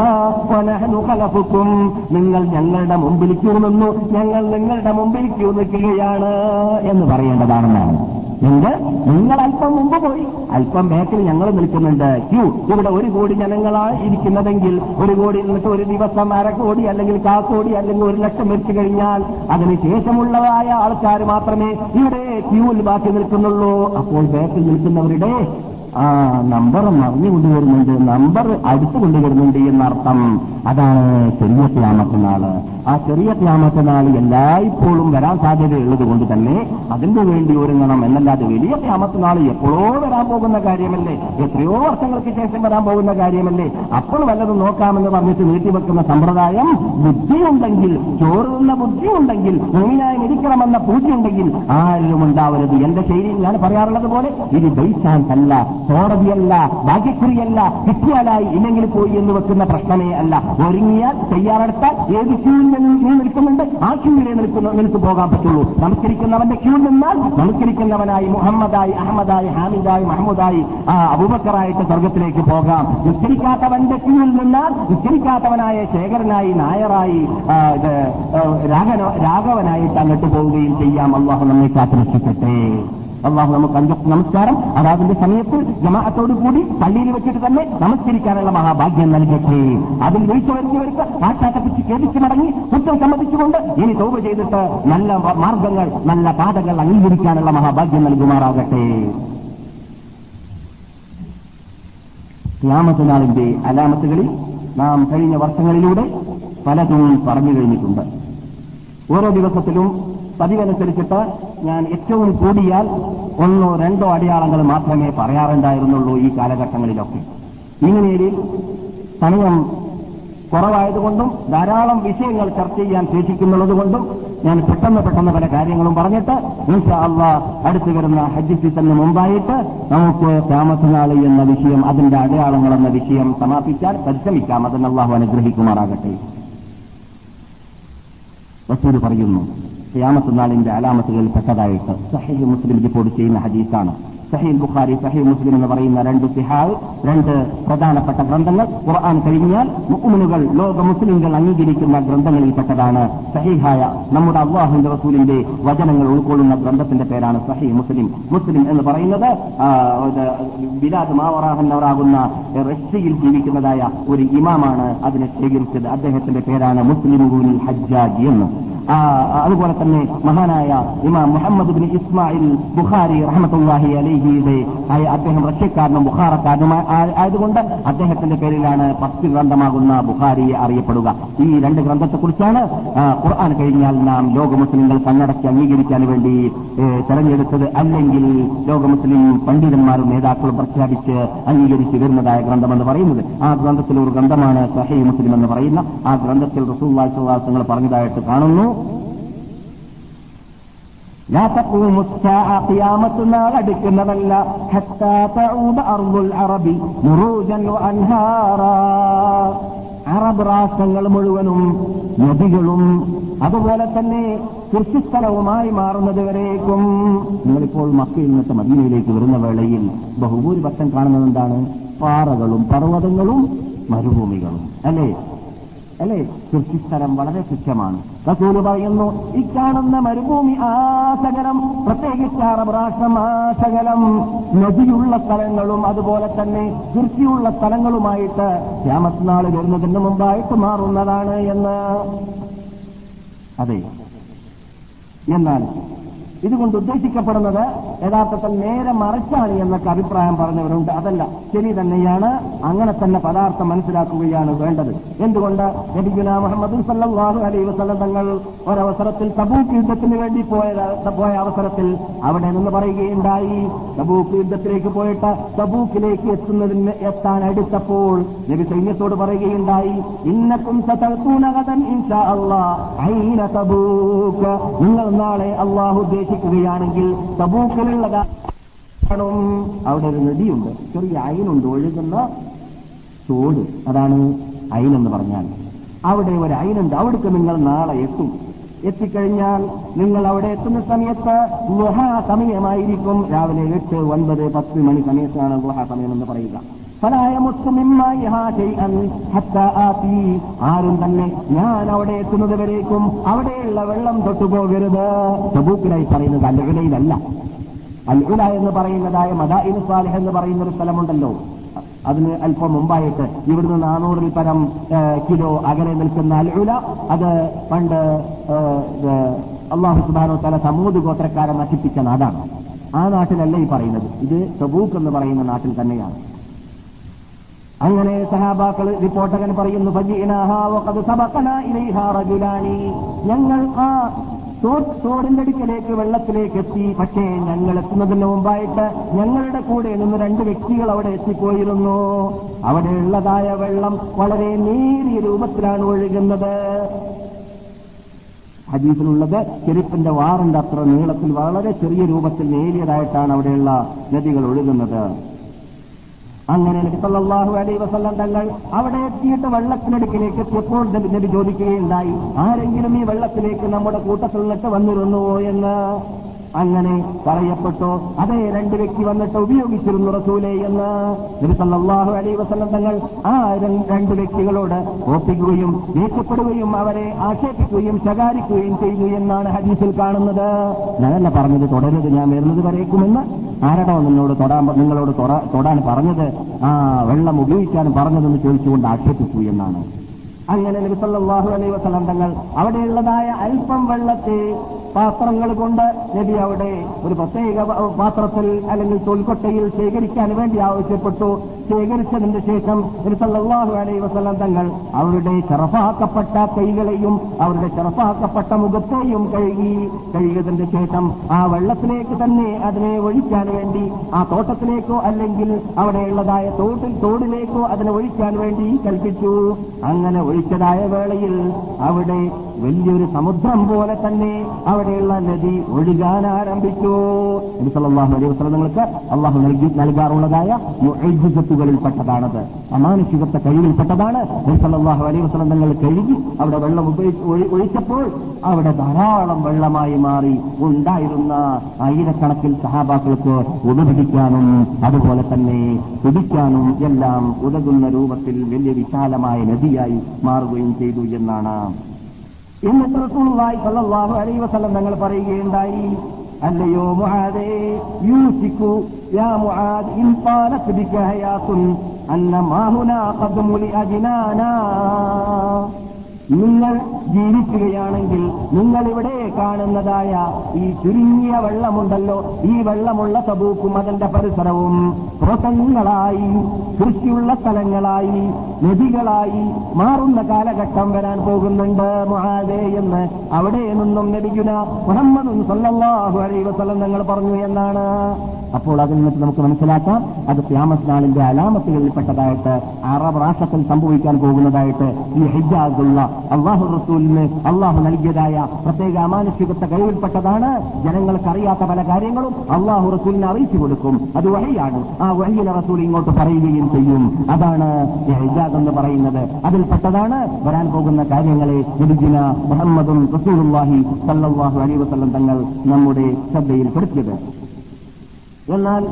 നിങ്ങൾ ഞങ്ങളുടെ മുമ്പിൽ നിന്നു ഞങ്ങൾ നിങ്ങളുടെ മുമ്പിൽ ക്യൂ നിൽക്കുകയാണ് എന്ന് പറയേണ്ടതാണെന്നാണ്. എന്ത്? നിങ്ങൾ അല്പം മുമ്പ് പോയി. അല്പം ബാക്കിൽ ഞങ്ങൾ നിൽക്കുന്നുണ്ട്. ക്യൂ. ഇവിടെ ഒരു കോടി ജനങ്ങളാണ് ഇരിക്കുന്നതെങ്കിൽ ഒരു കോടി നിന്നിട്ട് ഒരു ദിവസം അര കോടി അല്ലെങ്കിൽ കാ കോടി അല്ലെങ്കിൽ ഒരു ലക്ഷം വെച്ച് കഴിഞ്ഞാൽ അതിന് ശേഷമുള്ളതായ ആൾക്കാർ മാത്രമേ ഇവിടെ ക്യൂവിൽ ബാക്കി നിൽക്കുന്നുള്ളൂ. അപ്പോൾ ബാക്കിൽ നിൽക്കുന്നവരുടെ ആ നമ്പർ മറിഞ്ഞു കൊണ്ടുവരുന്നുണ്ട്. നമ്പർ അടുത്തു കൊണ്ടുവരുന്നുണ്ട് എന്നർത്ഥം അതാണ് ചെറിയ ക്യാമത്തനാൾ ആ ചെറിയ ക്യാമത്തനാൾ എല്ലായ്പ്പോഴും വരാൻ സാധ്യതയുള്ളത് കൊണ്ട് തന്നെ അതിനു വേണ്ടി ഒരുങ്ങണം എന്നല്ലാതെ വലിയ ക്യാമത്തനാൾ എപ്പോഴോ വരാൻ പോകുന്ന കാര്യമല്ലേ? എത്രയോ വർഷങ്ങൾക്ക് ശേഷം വരാൻ പോകുന്ന കാര്യമല്ലേ? അപ്പോൾ വല്ലതും നോക്കാമെന്ന് പറഞ്ഞിട്ട് നീട്ടിവെക്കുന്ന സമ്പ്രദായം ബുദ്ധിയുണ്ടെങ്കിൽ ചോറുന്ന ബുദ്ധിയുണ്ടെങ്കിൽ മുങ്ങിനായി മരിക്കണമെന്ന പൂജയുണ്ടെങ്കിൽ ആരും ഉണ്ടാവരുത്. എന്റെ ശൈലിയിൽ ഞാൻ പറയാറുള്ളത് പോലെ ഇത് ബൈസാൻസ് അല്ല കോടതിയല്ല ഭാഗ്യക്കുറിയല്ല കിട്ടിയാലായി ഇല്ലെങ്കിൽ പോയി എന്ന് വെക്കുന്ന പ്രശ്നമേ അല്ല. ഒരുങ്ങിയാൽ തയ്യാറെടുത്താൽ ഏത് ക്യൂവിൽ നിന്ന് നിൽക്കുന്നുണ്ട്? ആ ക്യൂവിലെ നിൽക്കുന്ന നിനക്ക് പോകാൻ പറ്റുള്ളൂ. നമസ്കരിക്കുന്നവന്റെ ക്യൂ നിന്നാൽ നമസ്കരിക്കുന്നവനായി മുഹമ്മദായി അഹമ്മദായി ഹാമിദായി മഹമ്മദായി അബൂബക്കറായിട്ട് സ്വർഗത്തിലേക്ക് പോകാം. നിസ്കരിക്കാത്തവന്റെ ക്യൂവിൽ നിന്നാൽ നിസ്കരിക്കാത്തവനായ ശേഖരനായി നായറായി രാഘവനായിട്ട് അങ്ങോട്ട് പോവുകയും ചെയ്യാം. അള്ളാഹു നമ്മെ കാത്തുരക്ഷിക്കട്ടെ. അള്ളാഹു നമുക്ക് അഞ്ചൊക്കെ നമസ്കാരം. അതാതിന്റെ സമയത്ത് ജമാഅത്തോടു കൂടി പള്ളിയിൽ വെച്ചിട്ട് തന്നെ നമസ്കരിക്കാനുള്ള മഹാഭാഗ്യം നൽകട്ടെ. അതിൽ വീഴ്ച വരുത്തിയവർക്ക് ആട്ടാട്ടപ്പിച്ച് കേൾപ്പിച്ച് മടങ്ങി കുറ്റം സമ്മതിച്ചുകൊണ്ട് ഇനി തോവ് ചെയ്തിട്ട് നല്ല മാർഗങ്ങൾ നല്ല പാതകൾ അംഗീകരിക്കാനുള്ള മഹാഭാഗ്യം നൽകുമാറാകട്ടെ. ക്യാമത്തിനാളിന്റെ അലാമത്തുകളിൽ നാം കഴിഞ്ഞ വർഷങ്ങളിലൂടെ പലതും പറഞ്ഞു കഴിഞ്ഞിട്ടുണ്ട്. ഓരോ ദിവസത്തിലും പതിവനുസരിച്ചിട്ട് ഞാൻ ഏറ്റവും കൂടിയാൽ ഒന്നോ രണ്ടോ അടയാളങ്ങൾ മാത്രമേ പറയാറുണ്ടായിരുന്നുള്ളൂ ഈ കാലഘട്ടങ്ങളിലൊക്കെ. ഇങ്ങനെയിൽ സമയം കുറവായതുകൊണ്ടും ധാരാളം വിഷയങ്ങൾ ചർച്ച ചെയ്യാൻ ശേഷിക്കുന്നുള്ളതുകൊണ്ടും ഞാൻ പെട്ടെന്ന് പെട്ടെന്ന് പല കാര്യങ്ങളും പറഞ്ഞിട്ട് ഇൻഷാ അള്ള അടുത്തു വരുന്ന ഹജ്ജ് സീസണിന് മുമ്പായിട്ട് നമുക്ക് താമസനാളി എന്ന വിഷയം അതിന്റെ അടയാളങ്ങൾ എന്ന വിഷയം സമാപിക്കാൻ പരിശ്രമിക്കാം. അതിന് അനുഗ്രഹിക്കുമാറാകട്ടെ. പറയുന്നു ഖിയാമത്ത് നാളിന്റെ അലാമത്തുകളിൽ പെട്ടതായിട്ട് സഹീഹ് മുസ്ലിം റിപ്പോർട്ട് ചെയ്യുന്ന ഹദീസാണ്. സഹീൽ ബുഖാരി സഹീൽ മുസ്ലിം എന്ന് പറയുന്ന രണ്ട് സിഹാവ് രണ്ട് പ്രധാനപ്പെട്ട ഗ്രന്ഥങ്ങൾ ഖുർആൻ കഴിഞ്ഞാൽ മുഅ്മിനുകൾ ലോക മുസ്ലിംകൾ അംഗീകരിക്കുന്ന ഗ്രന്ഥങ്ങളിൽപ്പെട്ടതാണ് സഹീഹായ നമ്മുടെ അള്ളാഹുന്റെ റസൂലിന്റെ വചനങ്ങൾ ഉൾക്കൊള്ളുന്ന ഗ്രന്ഥത്തിന്റെ പേരാണ് സഹീ മുസ്ലിം. മുസ്ലിം എന്ന് പറയുന്നത് ബിലാദ് മാവറാഹുന്നവരാകുന്ന റഷ്യയിൽ ജീവിക്കുന്നതായ ഒരു ഇമാമാണ് അതിനെ ശേഖരിച്ചത് അദ്ദേഹത്തിന്റെ പേരാണ് മുസ്ലിം ഹജ്ജാജി എന്ന്. അതുപോലെ തന്നെ മഹാനായ ഇമാം മുഹമ്മദ് ബിൻ ഇസ്മായിൽ ബുഖാരി റഹമത്തുല്ലാഹി അലഹിയുടെ അദ്ദേഹം റഷ്യക്കാരനും ബുഖാറക്കാരനും ആയതുകൊണ്ട് അദ്ദേഹത്തിന്റെ പേരിലാണ് ഫസ്റ്റ് ഗ്രന്ഥമാകുന്ന ബുഖാരിയെ അറിയപ്പെടുക. ഈ രണ്ട് ഗ്രന്ഥത്തെക്കുറിച്ചാണ് ഖുർആൻ കഴിഞ്ഞാൽ നാം ലോക മുസ്ലിങ്ങൾ കണ്ണടക്കി അംഗീകരിക്കാൻ വേണ്ടി തെരഞ്ഞെടുത്തത് അല്ലെങ്കിൽ ലോക മുസ്ലിം പണ്ഡിതന്മാരും നേതാക്കളും പ്രഖ്യാപിച്ച് അംഗീകരിച്ച് വരുന്നതായ ഗ്രന്ഥമെന്ന് പറയുന്നത്. ആ ഗ്രന്ഥത്തിൽ ഒരു ഗ്രന്ഥമാണ് സഹൈ മുസ്ലിം എന്ന് പറയുന്ന ആ ഗ്രന്ഥത്തിൽ റസൂൽ വാഴ്ചവാസങ്ങൾ പറഞ്ഞതായിട്ട് കാണുന്നു. നാൾ അടുക്കുന്നതല്ല. അറബി രാഷ്ട്രങ്ങൾ മുഴുവനും നദികളും അതുപോലെ തന്നെ കൃഷിസ്ഥലവുമായി മാറുന്നത് വരേക്കും. നിങ്ങളിപ്പോൾ മക്കയിൽ നിന്നിട്ട് മദീനയിലേക്ക് വരുന്ന വേളയിൽ ബഹുഭൂരിപക്ഷം കാണുന്നത് എന്താണ്? പാറകളും പർവതങ്ങളും മരുഭൂമികളും. അല്ലേ? അല്ലേ? കൃഷിസ്ഥലം വളരെ തുച്ഛമാണ് റസൂൽ പറയുന്നു ഈ കാണുന്ന മരുഭൂമി ആ സകലം പ്രത്യേകിച്ച് അറബ് രാഷ്ട്രം ആ സകലം നദിയുള്ള സ്ഥലങ്ങളും അതുപോലെ തന്നെ കൃഷിയുള്ള സ്ഥലങ്ങളുമായിട്ട് രാമത്നാൾ വരുന്നതിന് മുമ്പായിട്ട് മാറുന്നതാണ് എന്ന്. അതെ. എന്നാൽ ഇതുകൊണ്ട് ഉദ്ദേശിക്കപ്പെടുന്നത് യഥാർത്ഥത്തിൽ നേരെ മറിച്ചാണ് എന്നൊക്കെ അഭിപ്രായം പറഞ്ഞവരുണ്ട്. അതല്ല ശരി തന്നെയാണ് അങ്ങനെ തന്നെ പദാർത്ഥം മനസ്സിലാക്കുകയാണ് വേണ്ടത്. എന്തുകൊണ്ട്? നബിഗുന മുഹമ്മദ് സല്ലാഹു അലൈ വസ്ലം തങ്ങൾ ഒരവസരത്തിൽ തബൂക്ക് യുദ്ധത്തിന് വേണ്ടി പോയ പോയ അവസരത്തിൽ അവിടെ നിന്ന് പറയുകയുണ്ടായി തബൂക്ക് യുദ്ധത്തിലേക്ക് പോയിട്ട് തബൂക്കിലേക്ക് എത്തുന്നതിന് എത്താൻ അടുത്തപ്പോൾ നബി സൈന്യത്തോട് പറയുകയുണ്ടായി ഇന്നക്കും നിങ്ങൾ നാളെ അള്ളാഹു ഉദ്ദേശിക്കുകയാണെങ്കിൽ തബൂക്കിലുള്ളതാ. അവിടെ ഒരു നദിയുണ്ട്. ചെറിയ അയിനുണ്ട് ഒഴുകുന്ന തോട്. അതാണ് അയിനെന്ന് പറഞ്ഞാൽ. അവിടെ ഒരു അയിനുണ്ട് അവിടുത്തെ നിങ്ങൾ നാളെ എത്തും. എത്തിക്കഴിഞ്ഞാൽ നിങ്ങൾ അവിടെ എത്തുന്ന സമയത്ത് ഗുഹാ സമയമായിരിക്കും. രാവിലെ എട്ട് ഒൻപത് പത്ത് മണി സമയത്താണ് ഗുഹാ സമയം എന്ന് പറയുക. ആരും തന്നെ ഞാൻ അവിടെ എത്തുന്നത് വരേക്കും അവിടെയുള്ള വെള്ളം തൊട്ടുപോകരുത്. സബൂക്കിലായി പറയുന്നത് അൽഉലയിലല്ല അൽഉല എന്ന് പറയുന്നതായ മദാഇൻ സാലിഹ് എന്ന് പറയുന്ന ഒരു സ്ഥലമുണ്ടല്ലോ. അതിന് അല്പം മുമ്പായിട്ട് ഇവിടുന്ന് നാനൂറിൽ പരം കിലോ അകലെ നിൽക്കുന്ന അൽഉല അത് പണ്ട് അള്ളാഹു സുബാനോ തല സമൂത് ഗോത്രക്കാരെ നശിപ്പിച്ച നാടാണ്. ആ നാട്ടിലല്ല ഈ പറയുന്നത്. ഇത് സബൂക്ക് എന്ന് പറയുന്ന നാട്ടിൽ തന്നെയാണ്. അങ്ങനെ സഹാബാക്കൾ റിപ്പോർട്ടകൻ പറയുന്നു ഞങ്ങൾ ആ തോടിന്റെ അടുക്കലേക്ക് വെള്ളത്തിലേക്ക് എത്തി. പക്ഷേ ഞങ്ങൾ എത്തുന്നതിന് മുമ്പായിട്ട് ഞങ്ങളുടെ കൂടെ നിന്ന് രണ്ട് വ്യക്തികൾ അവിടെ എത്തിപ്പോയിരുന്നു. അവിടെയുള്ളതായ വെള്ളം വളരെ നേരിയ രൂപത്തിലാണ് ഒഴുകുന്നത്. ഹദീസിലുള്ളത് ചെരുപ്പിന്റെ വാറിന്റെ അത്ര നീളത്തിൽ വളരെ ചെറിയ രൂപത്തിൽ നേരിയതായിട്ടാണ് അവിടെയുള്ള നദികൾ ഒഴുകുന്നത്. അങ്ങനെ നബി അലൈഹി വസല്ലം തങ്ങൾ അവിടെ എത്തിയിട്ട് വെള്ളത്തിനടുക്കിലേക്ക് എത്തിയപ്പോൾ നബി ചോദിക്കുകയുണ്ടായി ആരെങ്കിലും ഈ വെള്ളത്തിലേക്ക് നമ്മുടെ കൂട്ടത്തിൽ നിന്നിട്ട് വന്നിരുന്നുവോ? എന്ന് അങ്ങനെ പറയപ്പെട്ടു. അതേ രണ്ട് വ്യക്തി വന്നിട്ട് ഉപയോഗിച്ചിരുന്നു റസൂലേ എന്ന്. നബി അലൈ വസല്ലം തങ്ങൾ ആ രണ്ട് വ്യക്തികളോട് ഓപ്പിക്കുകയും ദേഷ്യപ്പെടുകയും അവരെ ആക്ഷേപിക്കുകയും ശകാരിക്കുകയും ചെയ്തു എന്നാണ് ഹദീസിൽ കാണുന്നത്. ഞാനല്ല പറഞ്ഞത് തുടരുത് ഞാൻ വരുന്നത് വരേക്കുമെന്ന്. ആരടോ നിന്നോട് തൊടാൻ നിങ്ങളോട് തൊടാൻ പറഞ്ഞത്? ആ വെള്ളം ഉപയോഗിക്കാൻ പറഞ്ഞതെന്ന് ചോദിച്ചുകൊണ്ട് ആക്ഷേപിച്ചു എന്നാണ്. അങ്ങനെ നബി സല്ലല്ലാഹു അലൈഹി വസല്ലം തങ്ങൾ അവിടെയുള്ളതായ അല്പം വെള്ളത്തെ പാത്രങ്ങൾ കൊണ്ട് നബി അവിടെ ഒരു പ്രത്യേക പാത്രത്തിൽ അല്ലെങ്കിൽ തോൽക്കൊട്ടയിൽ ശേഖരിക്കാൻ വേണ്ടി ആവശ്യപ്പെട്ടു. ശേഖരിച്ചതിന് ശേഷം തിരുസല്ലാഹു അലൈ വസല്ലം തങ്ങൾ അവരുടെ ചെറുപ്പാക്കപ്പെട്ട കൈകളെയും അവരുടെ ചെറുപ്പാക്കപ്പെട്ട മുഖത്തെയും കഴുകി കഴുകിയതിന്റെ ശേഷം ആ വെള്ളത്തിലേക്ക് തന്നെ അതിനെ ഒഴിക്കാൻ വേണ്ടി ആ തോട്ടത്തിലേക്കോ അല്ലെങ്കിൽ അവിടെയുള്ളതായ തോട്ടിൽ തോടിലേക്കോ അതിനെ ഒഴിക്കാൻ വേണ്ടി കൽപ്പിച്ചു. അങ്ങനെ ഒഴിച്ചതായ വേളയിൽ അവിടെ വലിയൊരു സമുദ്രം പോലെ തന്നെ അവിടെയുള്ള നദി ഒഴുകാൻ ആരംഭിച്ചു. സല്ലല്ലാഹു അലൈഹി വസല്ലങ്ങൾക്ക് അള്ളാഹു നൽകി നൽകാറുള്ളതായ പെട്ടതാണത്. അമാനുഷികത്തെ കഴിവിൽപ്പെട്ടതാണ് സല്ലല്ലാഹു അലൈഹി വസല്ലം നിങ്ങൾ കഴുകി അവിടെ വെള്ളം ഒഴിച്ചപ്പോൾ അവിടെ ധാരാളം വെള്ളമായി മാറി. ഉണ്ടായിരുന്ന ആയിരക്കണക്കിൽ സഹാബാക്കൾക്ക് ഉപഭരിക്കാനും അതുപോലെ തന്നെ കുടിക്കാനും എല്ലാം ഉതകുന്ന രൂപത്തിൽ വലിയ വിശാലമായ നദിയായി മാറുകയും ചെയ്തു എന്നാണ് എന്നിട്ട് റസൂലുള്ളാഹി സ്വല്ലല്ലാഹു അലൈഹി വസല്ലം തങ്ങൾ പറയുകയുണ്ടായി അല്ലയോ മുആദേ യൂസിക്കു യാ മുആദ് ഇൻ ഫാലത് ബിക ഹയാത്തുൻ അന്ന മാ ഹുനാ ഖദ് മുലിഅ ജിനാനാ നിങ്ങൾ ജീവിക്കുകയാണെങ്കിൽ നിങ്ങൾ ഇവിടെ കാണുന്നതായ ഈ ചുരുങ്ങിയ വെള്ളമുണ്ടല്ലോ ഈ വെള്ളമുള്ള തബൂക്കും അതിന്റെ പരിസരവും പ്രോസങ്ങളായി കൃഷിയുള്ള സ്ഥലങ്ങളായി നദികളായി മാറുന്ന കാലഘട്ടം വരാൻ പോകുന്നുണ്ട്. മഹാദേ എന്ന് അവിടെ നിന്നും ലഭിക്കുന്ന മുഹമ്മദും സല്ലല്ലാഹു അലൈഹി വസല്ലം നിങ്ങൾ പറഞ്ഞു എന്നാണ്. അപ്പോൾ അതിൽ നിന്ന് നമുക്ക് മനസ്സിലാക്കാം. അത് ക്യാമസ് നാളിന്റെ അലാമത്തുകളിൽപ്പെട്ടതായിട്ട് അറബ് രാഷ്ട്രത്തിൽ സംഭവിക്കാൻ പോകുന്നതായിട്ട് ഈ ഹിജാസുള്ള അള്ളാഹു റസൂലിന് അള്ളാഹു നൽകിയതായ പ്രത്യേക അമാനുഷികത്തെ കഴിവിൽപ്പെട്ടതാണ്. ജനങ്ങൾക്ക് അറിയാത്ത പല കാര്യങ്ങളും അള്ളാഹു റസൂലിനെ അറിയിച്ചു കൊടുക്കും. അത് വഴിയാണ് ആ വഴിയിലെ റസൂൽ ഇങ്ങോട്ട് പറയുകയും ചെയ്യും. അതാണ് ഈ എന്ന് പറയുന്നത്. അതിൽപ്പെട്ടതാണ് വരാൻ പോകുന്ന കാര്യങ്ങളെ ഗുരുജിന മുഹമ്മദും റസൂലുള്ളാഹി സല്ലാഹു അലി വസ്ലം തങ്ങൾ നമ്മുടെ ശ്രദ്ധയിൽപ്പെടുത്തിയത് എന്നാൽ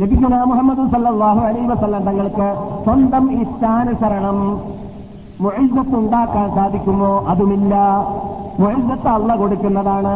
ലഭിക്കുന്ന മുഹമ്മദ് സല്ലാഹു അലൈഹി വസല്ലം തങ്ങൾക്ക് സ്വന്തം ഇഷ്ടാനുസരണം മുഴുവത്ത് ഉണ്ടാക്കാൻ സാധിക്കുമോ? അതുമില്ല. മുഴുവത്ത് അള്ള കൊടുക്കുന്നതാണ്.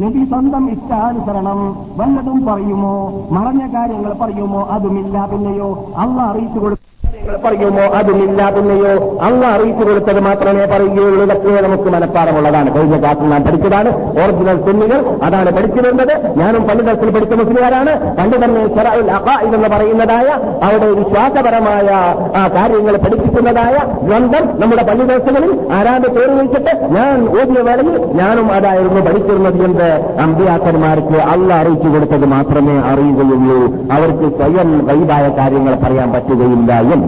നബി സ്വന്തം ഇഷ്ടാനുസരണം വല്ലതും പറയുമോ? മറഞ്ഞ കാര്യങ്ങൾ പറയുമോ? അതുമില്ല. പിന്നെയോ അള്ള അറിയിച്ചു കൊടുക്കും പറയുമോ അതുമില്ല പിന്നെയോ അന്ന് അറിയിച്ചു കൊടുത്തത് മാത്രമേ പറയുകയുള്ളൂ. ഇതൊക്കെ നമുക്ക് മനഃപ്പാടമുള്ളതാണ്. കഴിഞ്ഞ ക്ലാസ്സിൽ നാം പഠിച്ചതാണ്. ഒറിജിനൽ സുന്നികൾ അതാണ് പഠിച്ചിരുന്നത് ഞാനും പള്ളിതരത്തിൽ പഠിച്ച മുസ്ലിമാരാണ് പണ്ട് തന്നെ ഷറായിൽ അഖാഇദ് എന്ന് പറയുന്നതായ അവിടെ വിശ്വാസപരമായ ആ കാര്യങ്ങൾ പഠിപ്പിക്കുന്നതായ ഗ്രന്ഥം നമ്മുടെ പള്ളി ദിവസങ്ങളിൽ ആരാണ്ട് പേര് വിളിച്ചിട്ട് ഞാൻ ഓടിയ വേളയിൽ ഞാനും അതായിരുന്നു പഠിച്ചിരുന്നത് എന്ത് അമ്പിയാക്കന്മാർക്ക് അള്ള അറിയിച്ചു കൊടുത്തത് മാത്രമേ അറിയുകയുള്ളൂ. അവർക്ക് സ്വയം വൈദായ കാര്യങ്ങൾ പറയാൻ പറ്റുകയില്ല എന്ന്.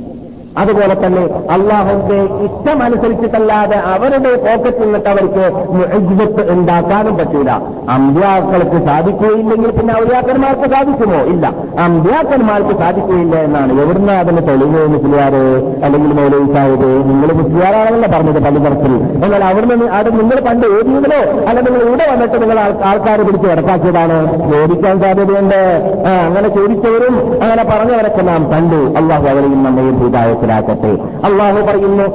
അതുപോലെ തന്നെ അള്ളാഹുന്റെ ഇഷ്ടമനുസരിച്ചിട്ടല്ലാതെ അവരുടെ പോക്കറ്റിൽ നിന്നിട്ട് അവർക്ക് മുഅ്ജിസത്ത് ഉണ്ടാക്കാനും പറ്റൂല. അമ്പ്യാക്കൾക്ക് സാധിക്കുകയില്ലെങ്കിൽ പിന്നെ ഔലിയാക്കന്മാർക്ക് സാധിക്കുമോ? ഇല്ല. അമ്പ്യാക്കന്മാർക്ക് സാധിക്കുകയില്ല എന്നാണ്. എവിടുന്ന അതിന് തെളിവ് മുസ്ലിയാറ് അല്ലെങ്കിൽ മൗലവി സാഹിബ് നിങ്ങൾ മുസ്ലിയാറാണെന്നല്ല പറഞ്ഞത് പലതരത്തിൽ എന്നാൽ അവിടുന്ന് അവിടെ നിങ്ങൾ പണ്ട് ഏരിയതിലോ അല്ല നിങ്ങൾ ഇവിടെ വന്നിട്ട് നിങ്ങൾ ആൾക്കാർ പിടിച്ച് ഇടക്കാക്കിയതാണ് ചോദിക്കാൻ സാധ്യതയുണ്ട്. അങ്ങനെ ചോദിച്ചവരും അങ്ങനെ പറഞ്ഞവരൊക്കെ നാം കണ്ടു. അള്ളാഹു അവരെയും നമ്മയും ഭൂതായത്തിലാക്കട്ടെ അള്ളാഹു പറയുന്നു.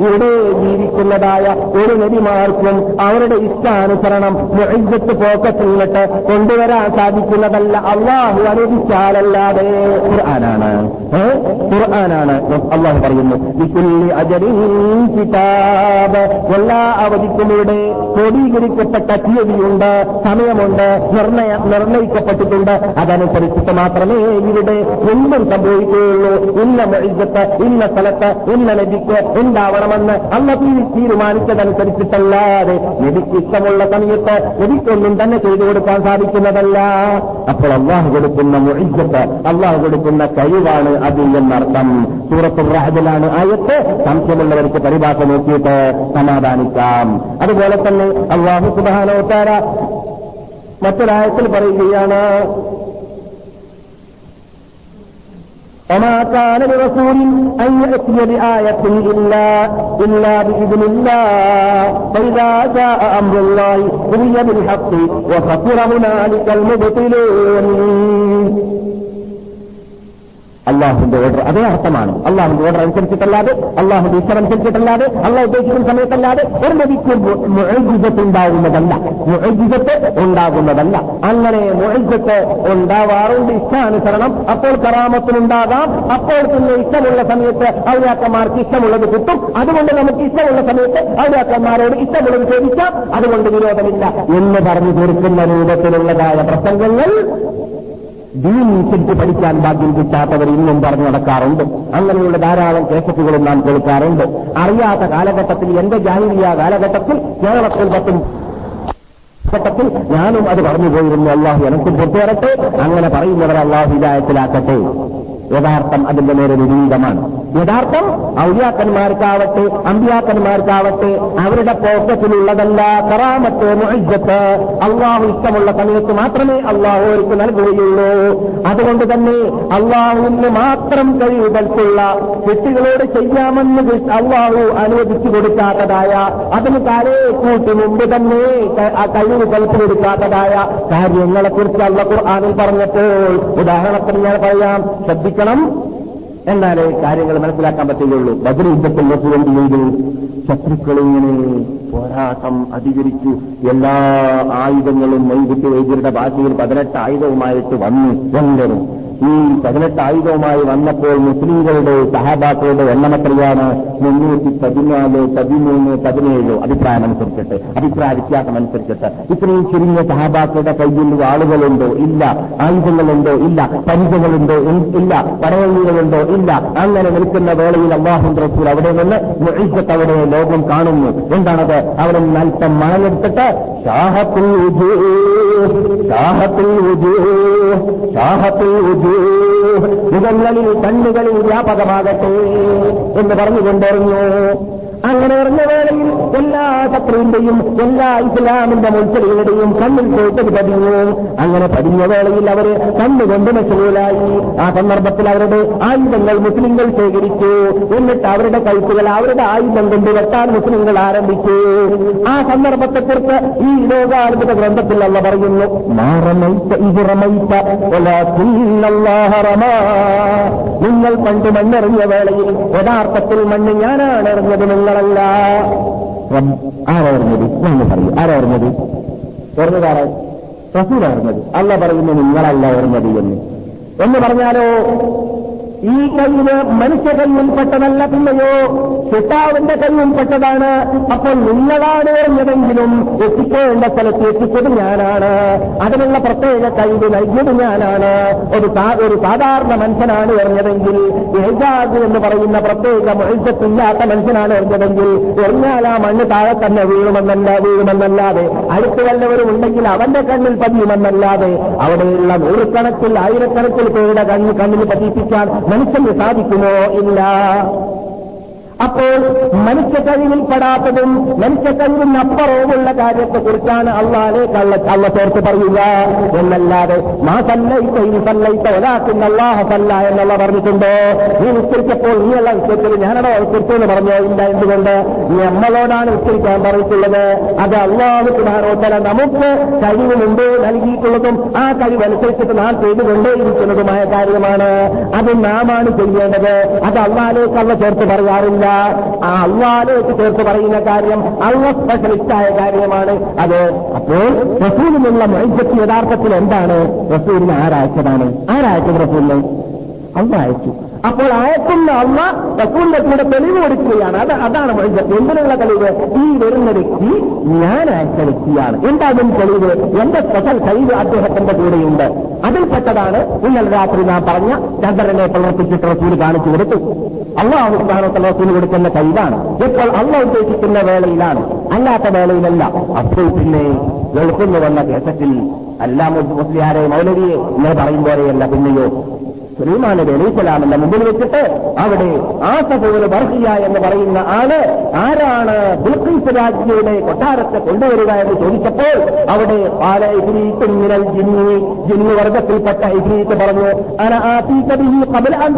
ഇവിടെ ജീവിക്കുന്നതായ ഒരു നബിമാർക്കും അവരുടെ ഇഷ്ടാനുസരണം ഇജ്ജത്ത് പോക്കത്തിൽ നിന്നിട്ട് കൊണ്ടുവരാൻ സാധിക്കുന്നതല്ല അള്ളാഹു അനുവദിച്ചാലല്ലാതെ. ഖുർആനാണ്. ഖുർആാനാണ്. അള്ളാഹു പറയുന്നു. എല്ലാ അവധിക്കും ക്രോഡീകരിക്കപ്പെട്ട തീയതിയുണ്ട് സമയമുണ്ട്. നിർണയ നിർണയിക്കപ്പെട്ടിട്ടുണ്ട്. അതനുസരിച്ചിട്ട് മാത്രമേ ഇവിടെ എന്തും സംഭവിക്കുകയുള്ളൂ. ഇന്ന മൊഴിജത്ത് ഇന്ന സ്ഥലത്ത് ഇന്ന നദിക്ക് ഉണ്ടാവണമെന്ന് അന്ന് തീരുമാനിച്ചതനുസരിച്ചിട്ടല്ലാതെ നദിക്ക് ഇഷ്ടമുള്ള സമയത്ത് നദിക്കൊന്നും തന്നെ ചെയ്തു കൊടുക്കാൻ സാധിക്കുന്നതല്ല. അപ്പോൾ അള്ളാഹു കൊടുക്കുന്ന മൊഴിജത്ത് അള്ളാഹു കൊടുക്കുന്ന കഴിവാണ് അതിൽ എന്നർത്ഥം. സൂറത്ത് റഹദിലാണ് ആയത്ത്. സംശയമുള്ളവർക്ക് പരിഭാഷ നോക്കിയിട്ട് സമാധാനിക്കാം. അതുപോലെ തന്നെ അള്ളാഹു സുബാനോത്താര മറ്റൊരായത്തിൽ പറയുകയാണ് وما كان لرسول أن يأتي بآية إلا إلا بإذن الله فإذا جاء أمر الله قضي بالحق وخسر هنالك المبطلون അള്ളാഹുന്റെ ഓർഡർ അതേ അർത്ഥമാണ് അള്ളാഹുന്റെ ഓർഡർ അനുസരിച്ചിട്ടല്ലാതെ അള്ളാഹുന്റെ ഇഷ്ടം അനുസരിച്ചിട്ടല്ലാതെ അള്ളാഹ് ഉദ്ദേശിക്കുന്ന സമയത്തല്ലാതെ ഒരു നബിക്ക് മുഴജിതത്ത് ഉണ്ടാകുന്നതല്ല. മുഴജിതത്ത് ഉണ്ടാകുന്നതല്ല. അങ്ങനെ മുഴജിതത്ത് ഉണ്ടാവാറുണ്ട് ഇഷ്ടാനുസരണം. അപ്പോൾ കറാമത്തിനുണ്ടാകാം. അപ്പോൾ പിന്നെ ഇഷ്ടമുള്ള സമയത്ത് ഔലിയാക്കന്മാർക്ക് ഇഷ്ടമുള്ളത് കിട്ടും. അതുകൊണ്ട് നമുക്ക് ഇഷ്ടമുള്ള സമയത്ത് അവരാക്കന്മാരോട് ഇഷ്ടമുള്ളത് ചോദിക്കാം. അതുകൊണ്ട് വിരോധമില്ല എന്ന് പറഞ്ഞു തീർക്കുന്ന രൂപത്തിലുള്ളതായ പ്രസംഗങ്ങൾ ദീൻ പഠിക്കാൻ ഭാഗ്യം കിട്ടാത്തവർ ഇന്നും പറഞ്ഞു നടക്കാറുണ്ട്. അങ്ങനെയുള്ള ധാരാളം കേസറ്റുകളും നാം കേൾക്കാറുണ്ട്. അറിയാത്ത കാലഘട്ടത്തിൽ എന്റെ ജാഹിരിയ കാലഘട്ടത്തിൽ കേരളത്തിൽ പത്തും ഘട്ടത്തിൽ ഞാനും അത് പറഞ്ഞു പോയിരുന്നു. അള്ളാഹു എനക്കും പൊട്ടുവരട്ടെ. അങ്ങനെ പറയുന്നവർ അള്ളാഹു ഹിദായത്തിലാക്കട്ടെ. യഥാർത്ഥം അതിന്റെ നേരെ വിപരീതമാണ്. യഥാർത്ഥം ഔര്യാക്കന്മാർക്കാവട്ടെ അമ്പിയാക്കന്മാർക്കാവട്ടെ അവരുടെ പോക്കറ്റിലുള്ളതല്ല കറാമത്ത് മുഹജത്ത് അള്ളാഹു ഇഷ്ടമുള്ള സമയത്ത് മാത്രമേ അള്ളാഹു അവർക്ക് നൽകുകയുള്ളൂ. അതുകൊണ്ട് തന്നെ അള്ളാഹുവിന് മാത്രം കഴിവുകൾക്കുള്ള കുട്ടികളോട് ചെയ്യാമെന്ന് അള്ളാഹു അനുവദിച്ചു കൊടുക്കാത്തതായ അതിന് കാലേ കൂട്ടി മുമ്പ് തന്നെ കഴിവ് കൽപ്പ് കൊടുക്കാത്തതായ കാര്യങ്ങളെക്കുറിച്ച് അള്ള ഖുർആാനിൽ പറഞ്ഞപ്പോൾ. ഉദാഹരണത്തിന് ഞാൻ പറയാം ശ്രദ്ധിക്കണം എന്നാലേ കാര്യങ്ങൾ മനസ്സിലാക്കാൻ പറ്റുകയുള്ളൂ. ബദർ യുദ്ധത്തിൽ എന്ത് ചെയ്തു ശത്രുക്കളിങ്ങനെ പോരാട്ടം അധികരിച്ചു. എല്ലാ ആയുധങ്ങളും വൈകിട്ട് വൈദ്യരുടെ ഭാഷയിൽ പതിനെട്ട് ആയുധവുമായിട്ട് വന്നു. എല്ലാവരും ഈ പതിനെട്ട് ആയുധവുമായി വന്നപ്പോൾ മുസ്ലിങ്ങളുടെ സഹാബാക്കളുടെ എണ്ണമെത്രയാണ് മുന്നൂറ്റി പതിനാല് പതിമൂന്ന് പതിനേഴ് അഭിപ്രായം അനുസരിച്ചിട്ട് അഭിപ്രായ വ്യത്യാസം അനുസരിച്ചിട്ട് ഇത്രയും ചുരുങ്ങിയ സഹാബാക്കളുടെ കയ്യിൽ ആളുകളുണ്ടോ? ഇല്ല. ആയുധങ്ങളുണ്ടോ? ഇല്ല. പരിചകളുണ്ടോ? ഇല്ല. പടവഴികളുണ്ടോ ഇല്ല. അങ്ങനെ നിൽക്കുന്ന വേളയിൽ അള്ളാഹു റസൂൽ അവിടെ നിന്ന് അവിടെ ലോകം കാണുന്നു. എന്താണത്? അവിടെ നൽപ്പം മണലെടുത്തിട്ട് ശാഹത്തിൽ ശാഹത്തിൽ മുഖങ്ങളിൽ കണ്ണുകളിൽ വ്യാപകമാകട്ടെ എന്ന് പറഞ്ഞുകൊണ്ടിറങ്ങു അങ്ങനെ പറഞ്ഞ വേളയിൽ എല്ലാ ശത്രുവിന്റെയും എല്ലാ ഇസ്ലാമിന്റെ മുൾച്ചെടികളുടെയും കണ്ണിൽ പോയിട്ട് പതിഞ്ഞു. അങ്ങനെ പതിഞ്ഞ വേളയിൽ അവർ കണ്ണുകൊണ്ട് മെച്ചലുകളായി ആ സന്ദർഭത്തിൽ അവരുടെ ആയുധങ്ങൾ മുസ്ലിങ്ങൾ ശേഖരിച്ചു. എന്നിട്ട് അവരുടെ കഴുത്തുകൾ അവരുടെ ആയുധം കൊണ്ട് വെട്ടാൻ മുസ്ലിങ്ങൾ ആരംഭിച്ചു. ആ സന്ദർഭത്തെക്കുറിച്ച് ഈ ലോകാത്ഭുത ഗ്രന്ഥത്തിൽ അല്ല പറയുന്നു നിങ്ങൾ പണ്ട് മണ്ണെറിഞ്ഞ വേളയിൽ യഥാർത്ഥത്തിൽ മണ്ണ് ഞാനാണ് എറിഞ്ഞത്. നിങ്ങളല്ല ആരായിരുന്നത്? ഞാൻ പറയൂ. ആരായിരുന്നത്? എറിഞ്ഞതാരാ റസൂലായിരുന്നത്. അല്ല പറയുന്നു നിങ്ങളല്ല ഓർന്നത് എന്ന്. എന്ന് പറഞ്ഞാലോ? ഈ കയ്യിൽ മനുഷ്യ കയ്യിൽപ്പെട്ടതല്ല പിന്നെയോ? കിട്ടാവിന്റെ കയ്യിൽപ്പെട്ടതാണ് അപ്പോൾ നിങ്ങളാണ് എറിഞ്ഞതെങ്കിലും എത്തിക്കേണ്ട സ്ഥലത്ത് എത്തിച്ചത് ഞാനാണ്. അതിനുള്ള പ്രത്യേക കഴിവ് നൽകിയത് ഞാനാണ്. ഒരു ഒരു സാധാരണ മനുഷ്യനാണ് എറിഞ്ഞതെങ്കിൽ ഏജാദ് എന്ന് പറയുന്ന പ്രത്യേക മത്സ്യത്തില്ലാത്ത മനുഷ്യനാണ് എറിഞ്ഞതെങ്കിൽ എറിഞ്ഞാൽ ആ മണ്ണ് താഴെ തന്നെ വീഴുമെന്നല്ല വീഴുമെന്നല്ലാതെ അടുത്ത് വല്ലവരും ഉണ്ടെങ്കിൽ അവന്റെ കണ്ണിൽ പതിയുമെന്നല്ലാതെ അവിടെയുള്ള നൂറുകണക്കിൽ ആയിരക്കണക്കിൽ പേരുടെ കണ്ണിൽ കണ്ണിൽ പതിപ്പിക്കാൻ മനുഷ്യന് സാധിക്കുമോ ഇല്ല അപ്പോൾ മനുഷ്യ കഴിവിൽപ്പെടാത്തതും മനുഷ്യ കഴിവിനപ്പുറവുമുള്ള കാര്യത്തെക്കുറിച്ചാണ് അള്ളാലെ കള്ള കള്ള ചേർത്ത് പറയുക എന്നല്ലാതെ മാ സല്ലയിത്ത ഇനി സല്ലയിത്ത ഒരാക്കുന്ന അള്ളാഹ സല്ല എന്നുള്ള പറഞ്ഞിട്ടുണ്ടോ. നീ ഉച്ചരിച്ചപ്പോൾ നീയുള്ള ഉച്ചരിച്ചത് ഞാനടോ ഉച്ചരിച്ചു എന്ന് പറഞ്ഞോ? ഇല്ല എന്തുകൊണ്ട്? നമ്മളോടാണ് ഉച്ചരിക്കാൻ പറഞ്ഞിട്ടുള്ളത്. അത് അള്ളാഹു സുധാനോത്തര നമുക്ക് കഴിവുമുണ്ട് നൽകിയിട്ടുള്ളതും ആ കഴിവനുസരിച്ചിട്ട് നാം ചെയ്തുകൊണ്ടേയിരിക്കുന്നതുമായ കാര്യമാണ്. അത് നാമാണ് ചെയ്യേണ്ടത്. അത് അള്ളാലേക്ക് അള്ള ചേർത്ത് പറയാറില്ല. ആ അള്ളാലേക്ക് ചേർത്ത് പറയുന്ന കാര്യം അള്ള സ്പെഷ്യലിസ്റ്റായ കാര്യമാണ്. അത് അപ്പോൾ റസൂലിനുള്ള മൈജത്ത് യഥാർത്ഥത്തിൽ എന്താണ്? റസൂലിന് ആരായച്ചതാണ്? ആരായച്ചത് റസൂലിനെ? അള്ള അയച്ചു. അപ്പോൾ അയക്കുന്ന അമ്മ റസൂലിന്റെ കൂടെ തെളിവ് കൊടുക്കുകയാണ്. അത് അതാണ് എന്തിനുള്ള തെളിവ്? ഈ വരുന്ന വ്യക്തി ഞാൻ അയച്ച വ്യക്തിയാണ്. എന്താകും തെളിവ്? എന്റെ സ്പെഷ്യൽ കഴിവ് അദ്ദേഹത്തിന്റെ കൂടെയുണ്ട്. അതിൽപ്പെട്ടതാണ് ഇന്നലെ രാത്രി ഞാൻ പറഞ്ഞ ചന്ദ്രനെ പ്രവർത്തിച്ചിട്ട് റസൂൽ കാണിച്ചു കൊടുത്തു. അള്ളാഹു സ്ഥാനത്ത് റസൂൽ കൊടുക്കുന്ന കഴിവാണ് ഇപ്പോൾ അള്ള ഉദ്ദേശിക്കുന്ന വേളയിലാണ്. അല്ലാത്ത വേളയിലല്ല. അപ്പോൾ പിന്നെ വെളുക്കുന്നു വന്ന കേസത്തിൽ അല്ലാ മുസ്ലിയാരെ മൗലവിയെ ഇങ്ങനെ പറയും പിന്നെയോ? സുലൈമാൻ നബി അലൈഹിസ്സലാമിന്റെ മുമ്പിൽ വെച്ചിട്ട് അവിടെ ആ സഹോദര ബർഹിയ എന്ന് പറയുന്ന ആൾ ആരാണ് ബുൽഖീസ് രാജ്ഞിയുടെ കൊട്ടാരത്തെ കൊണ്ടുവരിക എന്ന് ചോദിച്ചപ്പോൾ അവിടെ പാല ഇബ്രീത്തും മിനൽ ജിന്നി ജിന്നു വർഗത്തിൽപ്പെട്ട ഇഫ്രീത്ത് പറഞ്ഞു അന അൻ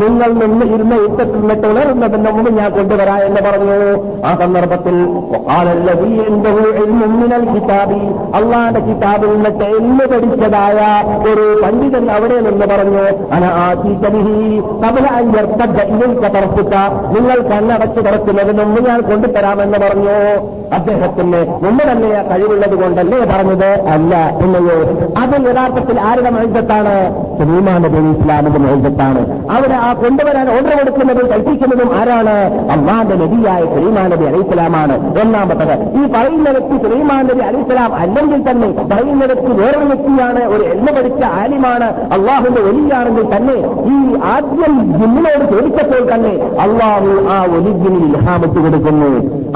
നിങ്ങൾ നിന്ന് ഇരുന്ന യുദ്ധത്തിൽ നിന്നിട്ട് ഉണരുന്നതിന് മുമ്പ് ഞാൻ കൊണ്ടുവരാ എന്ന് പറഞ്ഞു. ആ സന്ദർഭത്തിൽ മിനൽ കിതാബി അള്ളാന്റെ കിതാബിൽ നിന്നിട്ട് എന്ന് പഠിച്ചതായ ഒരു പണ്ഡിതൻ അവിടെ നിന്ന് പറഞ്ഞു അന നിങ്ങൾ കണ്ണടച്ചു തുറക്കുന്നതിന് മുമ്പ് ഞാൻ കൊണ്ടുതരാമെന്ന് പറഞ്ഞു. അദ്ദേഹത്തിന് മുമ്പ് തന്നെ ആ കഴിവുള്ളത് കൊണ്ടല്ലേ പറഞ്ഞത്? അല്ല എന്നയോ അത് യഥാർത്ഥത്തിൽ ആരുടെ മത്സത്താണ് സുലൈമാൻ നബി ഇസ്ലാമിന്റെ മത്സത്താണ് അവിടെ ആ കൊണ്ടുവരാൻ ഓർഡർ കൊടുക്കുന്നതും കൽപ്പിക്കുന്നതും ആരാണ്? അള്ളാന്റെ നബിയായ സുലൈമാൻ അലൈസ്ലാമാണ് ഒന്നാമത്തത് ഈ പറയുന്ന വ്യക്തി സുലൈമാൻ അലൈസ്ലാം അല്ലെങ്കിൽ തന്നെ പറയുന്ന വ്യക്തി വേറൊരു വ്യക്തിയാണ് ഒരു എണ്ണ പഠിച്ച ആലിമാണ്. അള്ളാഹുന്റെ ഒലിയാണെങ്കിൽ തന്നെ ഈ ആദ്യം ജിന്നിനോട് ചോദിച്ചപ്പോൾ തന്നെ അള്ളാഹു ആ ഒലിജിന് ഇൽഹാമിട്ട് കൊടുക്കുന്നു.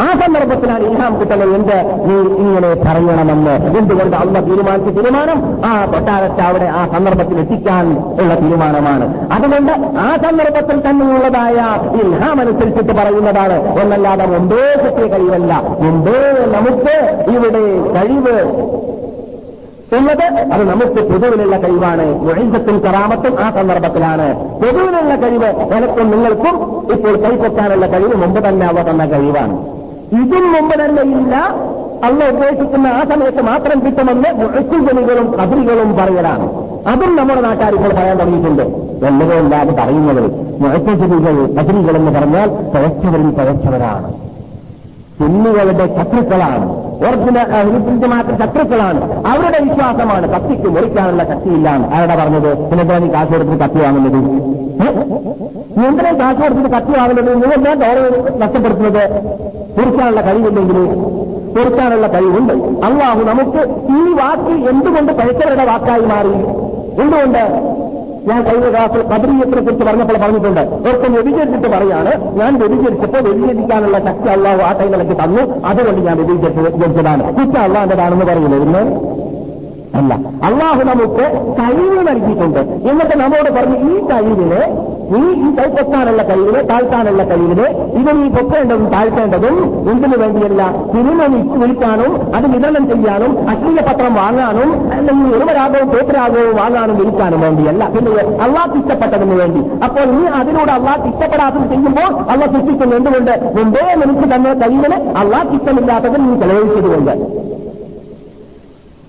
ആ സന്ദർഭത്തിലാണ് ഇൽഹാം കിട്ടുന്നത് എന്ത്? നീ ഇങ്ങനെ പറയണമെന്ന് എന്തുകൊണ്ട് അള്ള തീരുമാനിച്ച തീരുമാനം? ആ കൊട്ടാരത്തെ അവിടെ ആ സന്ദർഭത്തിൽ എത്തിക്കാൻ ഉള്ള തീരുമാനമാണ്. അതുകൊണ്ട് ആ സന്ദർഭത്തിൽ തന്നെയുള്ളതായ ഇൽഹാം അനുസരിച്ചിട്ട് പറയുന്നതാണ്. എന്നല്ലാതെ മുമ്പേ കിട്ടിയ കഴിവല്ല. മുമ്പേ നമുക്ക് ഇവിടെ കഴിവ് ഉള്ളത് അത് നമുക്ക് പൊതുവിലുള്ള കഴിവാണ്. ഒഴിഞ്ചത്തും കറാമത്തും ആ സന്ദർഭത്തിലാണ്. പൊതുവിലുള്ള കഴിവ് എനക്കും നിങ്ങൾക്കും ഇപ്പോൾ കൈപ്പറ്റാനുള്ള കഴിവ് മുമ്പ് തന്നെ അവ തന്ന കഴിവാണ്. ഇതും മുമ്പ് തന്നെ ഇല്ല. അള്ള ഉദ്ദേശിക്കുന്ന ആ സമയത്ത് മാത്രം കിട്ടുമെന്ന് മുഴക്കുജനികളും കബറികളും പറയലാണ്. അതും നമ്മുടെ നാട്ടുകാർ ഇപ്പോൾ പറയാൻ തുടങ്ങിയിട്ടുണ്ട്. എന്നതല്ലാതെ പറയുന്നത്. മുഴക്കുജനികൾ കതിരികൾ എന്ന് പറഞ്ഞാൽ തഴച്ചവരും തഴച്ചവരാണ്. സുന്നികളുടെ ശത്രുക്കളാണ്. ഒറിജിനൽ മാത്രം ശത്രുക്കളാണ്. അവരുടെ വിശ്വാസമാണ് കത്തിക്ക് മുറിക്കാനുള്ള ശക്തിയില്ലാണ് ആരുടെ പറഞ്ഞത്? പിന്നെ നീ കാശ് കൊടുത്തിട്ട് കത്തി വാങ്ങുന്നത്? എന്തിനാണ് എന്തിനാ കാശ് കൊടുത്തിട്ട് കത്തി വാങ്ങുന്നത്? എന്താ ഡോറ് നഷ്ടപ്പെടുത്തുന്നത്? കുറിക്കാനുള്ള കഴിവില്ലെങ്കിൽ കുറിക്കാനുള്ള കഴിവുണ്ട്. അള്ളാഹു നമുക്ക് ഈ വാക്ക് എന്തുകൊണ്ട് പഴച്ചവരുടെ വാക്കായി മാറി? എന്തുകൊണ്ട്? ഞാൻ കഴിഞ്ഞ ക്ലാസ്സിൽ കബരീയത്തിനെ കുറിച്ച് പറഞ്ഞപ്പോൾ പറഞ്ഞിട്ടുണ്ട്. ഒക്കെ വ്യതിചരിച്ചിട്ട് പറയാണ് ഞാൻ വ്യതിചരിച്ചപ്പോൾ വ്യതിചരിക്കാനുള്ള ശക്തി അള്ളാഹു ആ ടൈമിലേക്ക് തന്നു. അതുകൊണ്ട് ഞാൻ വ്യതിചരിച്ചതാണ് കുറ്റ അള്ളാഹിന്റെതാണെന്ന് പറയുന്നത്. അല്ല. അള്ളാഹു നമുക്ക് കഴിവ് നൽകിയിട്ടുണ്ട്. എന്നിട്ട് നമ്മോട് പറഞ്ഞു ഈ കഴിവിനെ നീ ഈ കൈപ്പൊത്താനുള്ള കഴിവിനെ താഴ്ത്താനുള്ള കഴിവിനെ ഇത് നീ പൊക്കേണ്ടതും താഴ്ത്തേണ്ടതും എന്തിനു വേണ്ടിയല്ല? തിരുമണി വിളിക്കാനും അത് വിതരണം ചെയ്യാനും അശ്ലീയ പത്രം വാങ്ങാനും അല്ലെങ്കിൽ ഉറവരാഗവും തോപ്പരാഗവും വാങ്ങാനും വിളിക്കാനും വേണ്ടിയല്ല. പിന്നെ അള്ളാഹ് ഇഷ്ടപ്പെട്ടതിന് വേണ്ടി. അപ്പോൾ നീ അതിനോട് അള്ളാഹ് ഇഷ്ടപ്പെടാത്തത് ചെയ്യുമ്പോൾ അള്ളാഹ് സൃഷ്ടിക്കുന്നു എന്തുകൊണ്ട്? മുമ്പേ നിനക്ക് തന്ന കഴിവിനെ അള്ളാഹ് ഇഷ്ടമില്ലാത്തത് നീ ചെലവഴിച്ചതുകൊണ്ട്.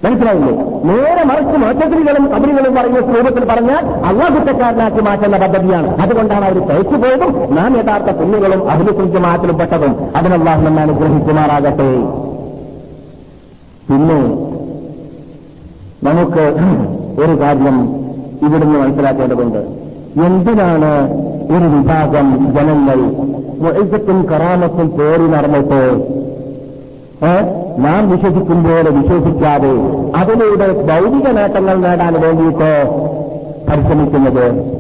മനസ്സിലായില്ലേ? നേരെ മറിച്ച് മാറ്റത്തിനും കബരികളും പറയുന്ന സ്വരൂപത്തിൽ പറഞ്ഞാൽ അള്ളാഹ് കുറ്റക്കാരനാക്കി മാറ്റുന്ന പദ്ധതിയാണ്. അതുകൊണ്ടാണ് അവർ തയ്ച്ചു പോയതും നാം യഥാർത്ഥ പുണ്യങ്ങളും അഭിനയിച്ച മാറ്റിലും പെട്ടതും അതിനല്ലാഹ് നമ്മൾ അനുഗ്രഹിക്കുമാറാകട്ടെ. പിന്നെ നമുക്ക് ഒരു കാര്യം ഇവിടുന്ന് മനസ്സിലാക്കേണ്ടതുണ്ട്. എന്തിനാണ് ഒരു വിഭാഗം ജനങ്ങൾ മുഴുക്കത്തും കറാമത്തും പേറി നടന്നിട്ട് നാം വിശ്വസിക്കും പോലെ വിശ്വസിക്കാതെ അതിലൂടെ ഭൗതിക നേട്ടങ്ങൾ നേടാൻ വേണ്ടിയിട്ട് പരിശ്രമിക്കുന്നത്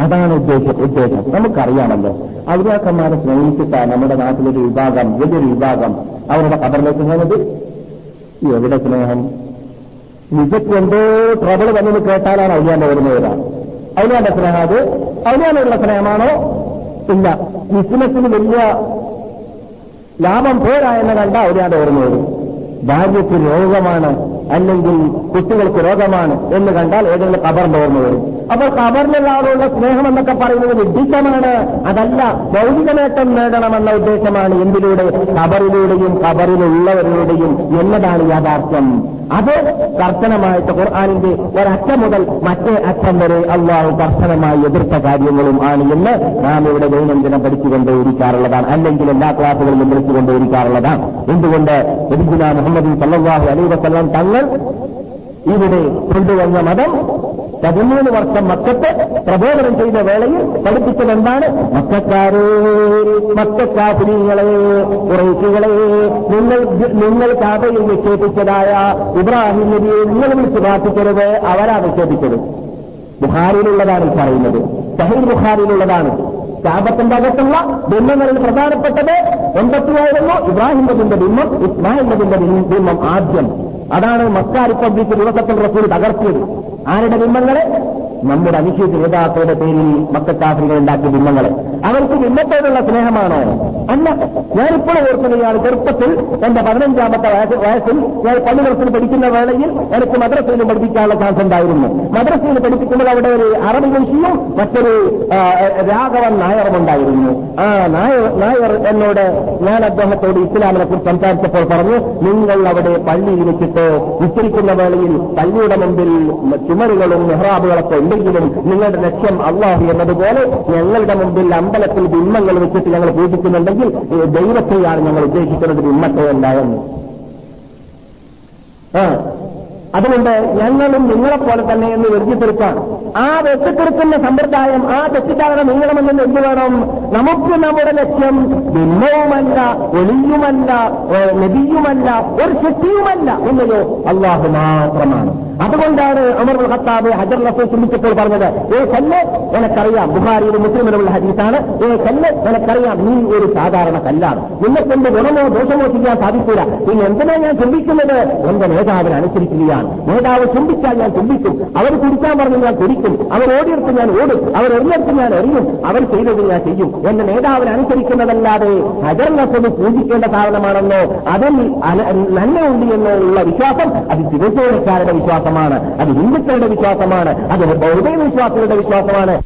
അതാണ് ഉദ്ദേശം ഉദ്ദേശം. നമുക്കറിയാമല്ലോ. ഔലിയാക്കന്മാരെ സ്നേഹിച്ചിട്ട നമ്മുടെ നാട്ടിലൊരു വിഭാഗം വലിയൊരു വിഭാഗം അവരുടെ കബറിലേക്ക് പോകുന്നത്. എവിടെ സ്നേഹം? നിജക്ക് എന്തോ ട്രബിൾ വന്നെന്ന് കേട്ടാലാണ് ഔലിയാന്റെ ഓർമ്മ വരാം ഔലിയാന്റെ സ്നേഹം അത്? ഔലിയാനുള്ള സ്നേഹമാണോ? ഇല്ല. ബിസിനസ്സിന് വലിയ ലാഭം പോരാ എന്ന് കണ്ട അവരാണ് ഓർമ്മ വരും. ഭാര്യയ്ക്ക് രോഗമാണ് അല്ലെങ്കിൽ കുട്ടികൾക്ക് രോഗമാണ് എന്ന് കണ്ടാൽ ഏതെങ്കിലും കബറിന്റെ ഓർമ്മ വരും. അപ്പോൾ കബറിലുള്ള ആളുള്ള സ്നേഹം എന്നൊക്കെ പറയുന്നത് വിദ്യുഷമാണ് അതല്ല ഭൗതിക നേട്ടം നേടണമെന്ന ഉദ്ദേശമാണ്. എന്തിലൂടെ? കബറിലൂടെയും കബറിലുള്ളവരിലൂടെയും എന്നതാണ് യാഥാർത്ഥ്യം. അത് കർശനമായിട്ട് ഖുർആാനിന്റെ ഒരറ്റം മുതൽ മറ്റേ അറ്റം വരെ അള്ളാഹു കർശനമായി എതിർത്ത കാര്യങ്ങളും ആണ് എന്ന് നാം ഇവിടെ ദൈനംദിനം പഠിച്ചുകൊണ്ടേയിരിക്കാറുള്ളതാണ്. അല്ലെങ്കിൽ എല്ലാ ക്ലാസുകളിലും പഠിച്ചുകൊണ്ടേയിരിക്കാറുള്ളതാണ് എന്തുകൊണ്ട് മുഹമ്മദ് സല്ലാഹു അലൈ തങ്ങൾ ഇവിടെ കൊണ്ടുവന്ന മതം പതിമൂന്ന് വർഷം മക്കത്ത് പ്രബോധനം ചെയ്ത വേളയിൽ പഠിപ്പിച്ചത് എന്താണ് മക്കാരെ മക്കാഫിനികളെ കുറേശികളെ നിങ്ങൾ നിങ്ങൾ കാതയിൽ നിക്ഷേപിച്ചതായ ഇബ്രാഹിം നബിയെ നിങ്ങൾ വിളിച്ച് പ്രാർത്ഥിക്കരുത് അവരാ നിക്ഷേപിച്ചത്. ബുഹാരിയിലുള്ളതാണ് പറയുന്നത്. സഹിൽ ബുഹാരിയിലുള്ളതാണ് കാബത്തിന്റെ അകത്തുള്ള ബിംബങ്ങളിൽ പ്രധാനപ്പെട്ടത് എന്തൊക്കെയായിരുന്നു? ഇബ്രാഹിം നബിന്റെ ബിംബം ഇസ്മാഹിം നബിന്റെ ബിംബം ആദ്യം. അതാണ് മക്ക റിപ്പബ്ലിക് ദിവസത്തിൽ റസൂൽ തകർത്തിയത്. ആരുടെ ബിംബങ്ങളെ? നമ്മുടെ അനിശ്ചിത നേതാക്കളുടെ പേരിൽ മക്കാഫ്രികൾ ഉണ്ടാക്കിയ ബിംബങ്ങൾ അവർക്ക് ബിംബത്തോടുള്ള സ്നേഹമാണോ? അല്ല. ഞാനിപ്പോഴും ഓർക്കുകയാണ് ചെറുപ്പത്തിൽ എന്റെ പതിനഞ്ചാമത്തെ വയസ്സിൽ ഞാൻ പള്ളികൾക്കിൽ പഠിക്കുന്ന വേളയിൽ എനിക്ക് മദ്രസയിൽ പഠിപ്പിക്കാനുള്ള ചാൻസ് ഉണ്ടായിരുന്നു. മദ്രസയിൽ പഠിപ്പിക്കുമ്പോൾ അവിടെ ഒരു അറബി മനുഷ്യനും മറ്റൊരു രാഘവൻ നായറും ഉണ്ടായിരുന്നു. ആ നായർ നായർ എന്നോട് ഞാൻ അദ്ദേഹത്തോട് ഇസ്ലാമിനെ കുറിച്ച് സംസാരിച്ചപ്പോൾ പറഞ്ഞു നിങ്ങൾ അവിടെ പള്ളിയിൽ വെച്ചിട്ട് വിസ്തരിക്കുന്ന വേളയിൽ പള്ളിയുടെ മുമ്പിൽ ചുമരുകളും മെഹ്റാബുകളൊക്കെ ഉണ്ടെങ്കിലും നിങ്ങളുടെ ലക്ഷ്യം അള്ളാഹു എന്നതുപോലെ ഞങ്ങളുടെ മുമ്പിൽ അമ്പലത്തിൽ ബിംബങ്ങൾ വെച്ചിട്ട് ഞങ്ങൾ പൂജിക്കുന്നുണ്ടെങ്കിൽ ദൈവത്തെയാണ് ഞങ്ങൾ ഉദ്ദേശിക്കുന്നത് ബിംബത്തെയല്ല എന്ന് അതുകൊണ്ട് ഞങ്ങളും നിങ്ങളെപ്പോലെ തന്നെ എന്ന് വെറുതിത്തെടുക്കാൻ ആ വെട്ടിത്തെടുക്കുന്ന സമ്പ്രദായം ആ തെറ്റിദ്ധാരണ നീങ്ങണമെന്ന് എന്ത് വേണം? നമുക്ക് നമ്മുടെ ലക്ഷ്യം ബിംബവുമല്ല ഒളിയുമല്ല നദിയുമല്ല ഒരു ശക്തിയുമല്ല എന്നയോ അള്ളാഹു മാത്രമാണ്. അതുകൊണ്ടാണ് അമർ ഖത്താബ് ഹജർ ലഫെ ചിന്തിച്ചപ്പോൾ പറഞ്ഞത് ഏ കല്ല് എനക്കറിയാം ബുഹാരിയിലും മുസ്ലിമിലുള്ള ഹദീസാണ് ഏ കല്ല് എനക്കറിയാം നീ ഒരു സാധാരണ കല്ലാണ് നിന്നെ കൊണ്ട് ഗുണമോ ദോഷമോ ചെയ്യാൻ സാധിക്കില്ല നീ എന്തിനാ ഞാൻ ചിന്തിക്കുന്നത്? എന്റെ നേതാവിനെ നേതാവ് ചുംബിച്ചാൽ ഞാൻ ചുംബിക്കും. അവർ കുടിക്കാൻ പറഞ്ഞു ഞാൻ കുടിക്കും. അവർ ഓടിയെടുത്ത് ഞാൻ ഓടും. അവർ എറിഞ്ഞെടുത്ത് ഞാൻ എറിയും. അവർ ചെയ്തത് ഞാൻ ചെയ്യും. എന്റെ നേതാവിനെ അനുസരിക്കുന്നതല്ലാതെ ലഫത് പൂജിക്കേണ്ട സാധനമാണെന്നോ അതിൽ നന്മയുണ്ട് എന്നോ ഉള്ള വിശ്വാസം അത് തിരുവനന്തപുരക്കാരുടെ വിശ്വാസമാണ്. അത് ഹിന്ദുക്കളുടെ വിശ്വാസമാണ്. അത് ബൗദ്ധ വിശ്വാസികളുടെ വിശ്വാസമാണ്.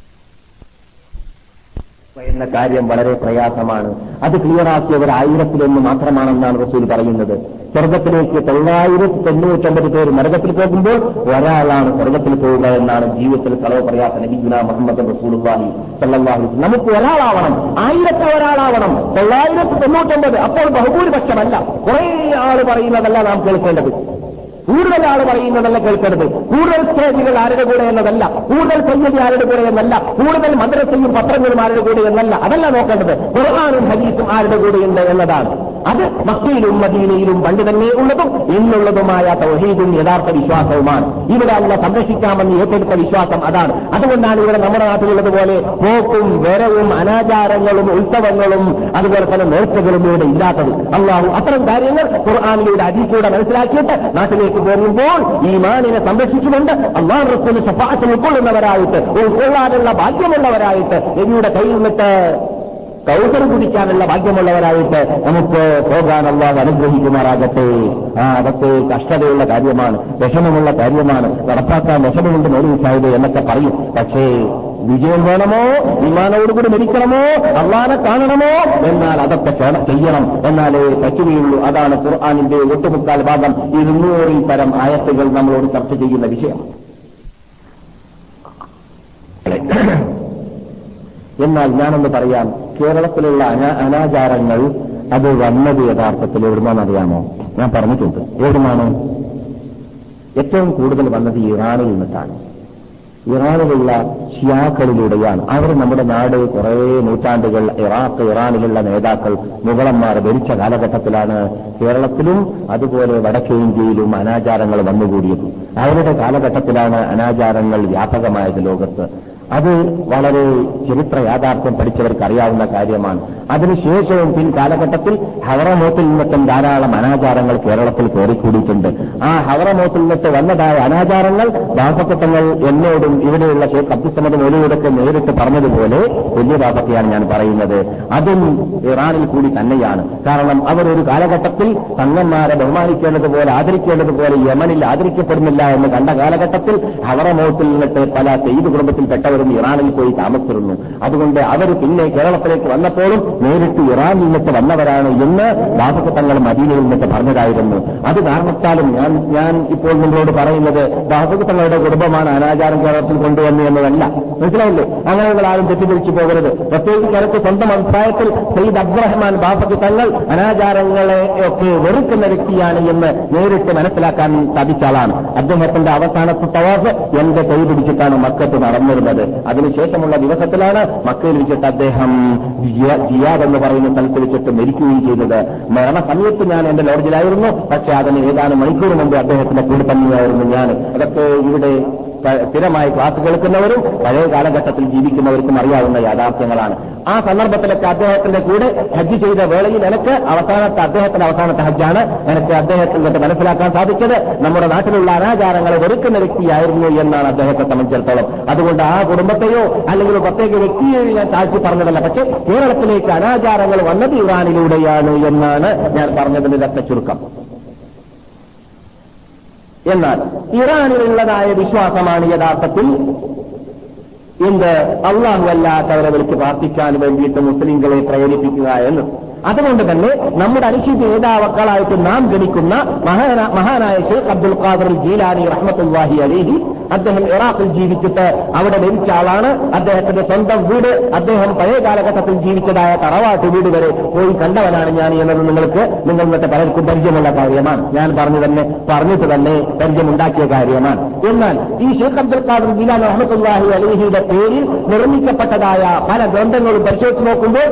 എന്ന കാര്യം വളരെ പ്രയാസമാണ്. അത് ക്ലിയറാക്കിയവർ ആയിരത്തിലൊന്ന് മാത്രമാണെന്നാണ് റസൂൽ പറയുന്നത്. സ്വർഗത്തിലേക്ക് തൊള്ളായിരത്തി തൊണ്ണൂറ്റൊമ്പത് പേര് നരകത്തിൽ പോകുമ്പോൾ ഒരാളാണ് സ്വർഗത്തിൽ പോവുക എന്നാണ് ജീവിതത്തിൽ കളവ് പറയാത്ത നബിഗുന മുഹമ്മദ് റസൂലുള്ളാഹി സല്ലല്ലാഹു നമുക്ക് ഒരാളാവണം ആയിരത്തി ഒരാളാവണം. തൊള്ളായിരത്തി തൊണ്ണൂറ്റൊമ്പത് അപ്പോൾ ബഹുഭൂരിപക്ഷമല്ല. കുറേ ആൾ പറയുന്നതല്ല നാം കേൾക്കേണ്ടത്. കൂടുതൽ ആൾ പറയുന്നതല്ല കേൾക്കരുത്. കൂടുതൽ സ്റ്റേജുകൾ ആരുടെ കൂടെ എന്നതല്ല. കൂടുതൽ സയ്യദി ആരുടെ കൂടെ എന്നല്ല. കൂടുതൽ മദ്രസയും പത്രങ്ങളും ആരുടെ കൂടെ എന്നല്ല. അതല്ല നോക്കേണ്ടത്. ഖുർആാനും ഹദീസും ആരുടെ കൂടെയുണ്ട് എന്നതാണ്. അത് മക്കയിലും മദീനയിലും പണ്ട് തന്നെ ഉള്ളതും ഇന്നുള്ളതുമായ തൗഹീദും യഥാർത്ഥ വിശ്വാസവുമാണ്. ഇവിടെ അല്ല സംരക്ഷിക്കാമെന്ന് ഏറ്റെടുത്ത വിശ്വാസം അതാണ്. അതുകൊണ്ടാണ് ഇവിടെ നമ്മുടെ നാട്ടിലുള്ളതുപോലെ പോക്കും വരവും അനാചാരങ്ങളും ഉത്സവങ്ങളും അതുപോലെ തന്നെ നേർച്ചകളും ഇവിടെ ഇല്ലാത്തത്. അള്ളാഹു അത്തരം കാര്യങ്ങൾ ഖുർആാനിലൂടെ അതിക്കൂടെ മനസ്സിലാക്കിയിട്ട് നാട്ടിലേക്ക് പോകുമ്പോൾ ഈ മാനിനെ സംരക്ഷിച്ചുകൊണ്ട് അള്ളാഹു റസൂൽ ഷഫാത്തിൽ ഉൾക്കൊള്ളുന്നവരായിട്ട് ഉൾക്കൊള്ളാനുള്ള ഭാഗ്യമുള്ളവരായിട്ട് എന്നിയുടെ കയ്യിൽ നിന്നിട്ട് കൗസർ കുടിക്കാനുള്ള ഭാഗ്യമുള്ളവരായിട്ട് നമുക്ക് പോകാൻ അള്ളാഹ് അനുഗ്രഹിക്കുമാറാകട്ടെ. ആ അതൊക്കെ കഷ്ടതയുള്ള കാര്യമാണ് വിഷമമുള്ള കാര്യമാണ്. നടപ്പാക്കാൻ വിഷമമുണ്ട് നോലി സാഹിബ് എന്നൊക്കെ പറയും. പക്ഷേ വിജയം വേണമോ? വിമാനോടുകൂടി മരിക്കണമോ? അള്ളാനെ കാണണമോ? എന്നാൽ അതൊക്കെ ചെയ്യണം. എന്നാലേ പറ്റുകയുള്ളൂ. അതാണ് ഖുർആാനിന്റെ ഒട്ടുമുക്കാൽ ഭാഗം. ഇരുന്നൂറിൽ പരം ആയത്തുകൾ നമ്മളോട് ചർച്ച ചെയ്യുന്ന വിഷയം. എന്നാൽ ഞാനൊന്ന് പറയാം. കേരളത്തിലുള്ള അനാചാരങ്ങൾ അത് വന്നത് യഥാർത്ഥത്തിൽ എവിടുന്നാണെന്നറിയാമോ ഞാൻ പറഞ്ഞിട്ടുണ്ട്. എവിടുന്നാണ്? ഏറ്റവും കൂടുതൽ വന്നത് ഇറാനിൽ നിന്നിട്ടാണ് ഇറാനിലുള്ള ഷിയാക്കളിലൂടെയാണ്. അവർ നമ്മുടെ നാട് കുറേ നൂറ്റാണ്ടുകൾ ഇറാഖ് ഇറാനിലുള്ള നേതാക്കൾ മുഗളന്മാർ ഭരിച്ച കാലഘട്ടത്തിലാണ് കേരളത്തിലും അതുപോലെ വടക്കേ ഇന്ത്യയിലും അനാചാരങ്ങൾ വന്നുകൂടിയത്. അവരുടെ കാലഘട്ടത്തിലാണ് അനാചാരങ്ങൾ വ്യാപകമായത് ലോകത്ത്. അത് വളരെ ചരിത്ര യാഥാർത്ഥ്യം പഠിച്ചവർക്ക് അറിയാവുന്ന കാര്യമാണ്. അതിനുശേഷവും പിൻ കാലഘട്ടത്തിൽ ഹവറമോത്തിൽ നിന്നത്തെ ധാരാളം അനാചാരങ്ങൾ കേരളത്തിൽ കയറിക്കൂടിയിട്ടുണ്ട് ആ ഹവറമോത്തിൽ നിന്നിട്ട് വന്നതായ അനാചാരങ്ങൾ ദാസത്വങ്ങൾ എന്നോടും ഇവിടെയുള്ള ഷേഖ് അബ്ദുസമദ് മൊലിയോടൊക്കെ നേരിട്ട് പറഞ്ഞതുപോലെ വലിയ ദാസത്തെയാണ് ഞാൻ പറയുന്നത്. അതും ഇറാനിൽ കൂടി തന്നെയാണ്. കാരണം അവർ ഒരു കാലഘട്ടത്തിൽ തങ്ങന്മാരെ ബഹുമാനിക്കേണ്ടതുപോലെ ആദരിക്കേണ്ടതുപോലെ യമനിൽ ആദരിക്കപ്പെടുന്നില്ല എന്ന് കണ്ട കാലഘട്ടത്തിൽ ഹവറമോത്തിൽ നിന്നിട്ട് പല സെയ്ത് കുടുംബത്തിൽപ്പെട്ടവരും ഇറാനിൽ പോയി താമസിച്ചിരുന്നു. അതുകൊണ്ട് അവർ പിന്നെ കേരളത്തിലേക്ക് വന്നപ്പോഴും നേരിട്ട് ഇറാനിൽ നിന്നിട്ട് വന്നവരാണ് എന്ന് ദാസകത്തങ്ങൾ മദീനയിൽ നിന്നിട്ട് പറഞ്ഞതായിരുന്നു. അത് കാരണത്താലും ഞാൻ ഞാൻ ഇപ്പോൾ നിങ്ങളോട് പറയുന്നത് ദാസകത്തങ്ങളുടെ കുടുംബമാണ് അനാചാരം കേരളത്തിൽ കൊണ്ടുവന്നു എന്നതല്ല. മനസ്സിലായില്ലേ? അങ്ങനെയുള്ള ആരും തെറ്റിദ്ധരിച്ചു പോകരുത്. പ്രത്യേകിച്ച് എനിക്ക് സ്വന്തം അഭിപ്രായത്തിൽ സയ്യിദ് അബ്ദുറഹ്മാൻ ബാഫക്ക് തങ്ങൾ അനാചാരങ്ങളെ ഒക്കെ വെറുക്കുന്ന വ്യക്തിയാണ് എന്ന് നേരിട്ട് മനസ്സിലാക്കാൻ സാധിച്ചാലാണ് അദ്ദേഹത്തിന്റെ അവസാനത്തെ തവാഫ് എന്റെ കൈ പിടിച്ചിട്ടാണ് മക്കത്ത് നടന്നിരുന്നത്. അതിനുശേഷമുള്ള ദിവസത്തിലാണ് മക്കയിൽ വെച്ചിട്ട് അദ്ദേഹം ജിയാദ് എന്ന് പറയുന്ന സ്ഥലത്ത് വെച്ചിട്ട് മരിക്കുകയും ചെയ്തത്. മരണസമയത്ത് ഞാൻ എന്റെ ലോഡ്ജിലായിരുന്നു. പക്ഷേ അതിന് ഏതാനും മണിക്കൂർ മുമ്പ് അദ്ദേഹത്തിന്റെ കൂടെ തന്നെയായിരുന്നു ഞാൻ. അതൊക്കെ ഇവിടെ സ്ഥിരമായി ക്ലാസ് കേൾക്കുന്നവരും പഴയ കാലഘട്ടത്തിൽ ജീവിക്കുന്നവർക്കും അറിയാവുന്ന യാഥാർത്ഥ്യങ്ങളാണ്. ആ സന്ദർഭത്തിലൊക്കെ അദ്ദേഹത്തിന്റെ കൂടെ ഹജ്ജ് ചെയ്ത വേളയിൽ എനിക്ക് അവസാനത്തെ അദ്ദേഹത്തിന്റെ അവസാനത്തെ ഹജ്ജാണ് എനിക്ക് അദ്ദേഹത്തിൽ നിന്ന് മനസ്സിലാക്കാൻ സാധിച്ചത്. നമ്മുടെ നാട്ടിലുള്ള അനാചാരങ്ങളെ വെറുക്കുന്ന വ്യക്തിയായിരുന്നു എന്നാണ് അദ്ദേഹത്തെ സംബന്ധിച്ചിടത്തോളം. അതുകൊണ്ട് ആ കുടുംബത്തെയോ അല്ലെങ്കിൽ പ്രത്യേക വ്യക്തിയെയോ ഞാൻ താഴ്ത്തി പറഞ്ഞതല്ല. പക്ഷേ കേരളത്തിലേക്ക് അനാചാരങ്ങൾ വന്നത് ഇറാനിലൂടെയാണ് എന്നാണ് ഞാൻ പറഞ്ഞതിന്റെ രത്ന ചുരുക്കം എന്നാൽ ഇറാനിലുള്ളതായ വിശ്വാസമാണ് യഥാർത്ഥത്തിൽ എന്ത്? അള്ളാഹു അല്ലാത്തവരെ വിളിച്ച് പ്രാർത്ഥിക്കാൻ വേണ്ടിയിട്ട് മുസ്ലിങ്ങളെ പ്രേരിപ്പിക്കുക എന്ന്. അതുകൊണ്ട് തന്നെ നമ്മുടെ അനുഷ്ഠിത നേതാവക്കളായിട്ട് നാം ഗണിക്കുന്ന മഹാനായ ഷെയ്ഖ് അബ്ദുൽ ഖാദർ ജീലാനി റഹ്മത്തുല്ലാഹി അലീഹി അദ്ദേഹം ഇറാഖിൽ ജീവിച്ചിട്ട് അവിടെ ലഭിച്ച ആളാണ്. അദ്ദേഹത്തിന്റെ സ്വന്തം വീട് അദ്ദേഹം പഴയ കാലഘട്ടത്തിൽ ജീവിച്ചതായ തറവാട്ട് വീട് വരെ പോയി കണ്ടവനാണ് ഞാൻ എന്നത് നിങ്ങൾക്ക് നിങ്ങൾ ഇന്നത്തെ പലർക്കും പരിചയമുള്ള കാര്യമാണ്. ഞാൻ പറഞ്ഞു തന്നെ പറഞ്ഞിട്ട് തന്നെ പരിചയമുണ്ടാക്കിയ കാര്യമാണ്. എന്നാൽ ഈ ഷെയ്ഖ് അബ്ദുൽ ഖാദർ ജീലാനി റഹ്മത്തുല്ലാഹി അലീഹിയുടെ പേരിൽ നിർമ്മിക്കപ്പെട്ടതായ പല ഗ്രന്ഥങ്ങളും പരിശോധിച്ച് നോക്കുമ്പോൾ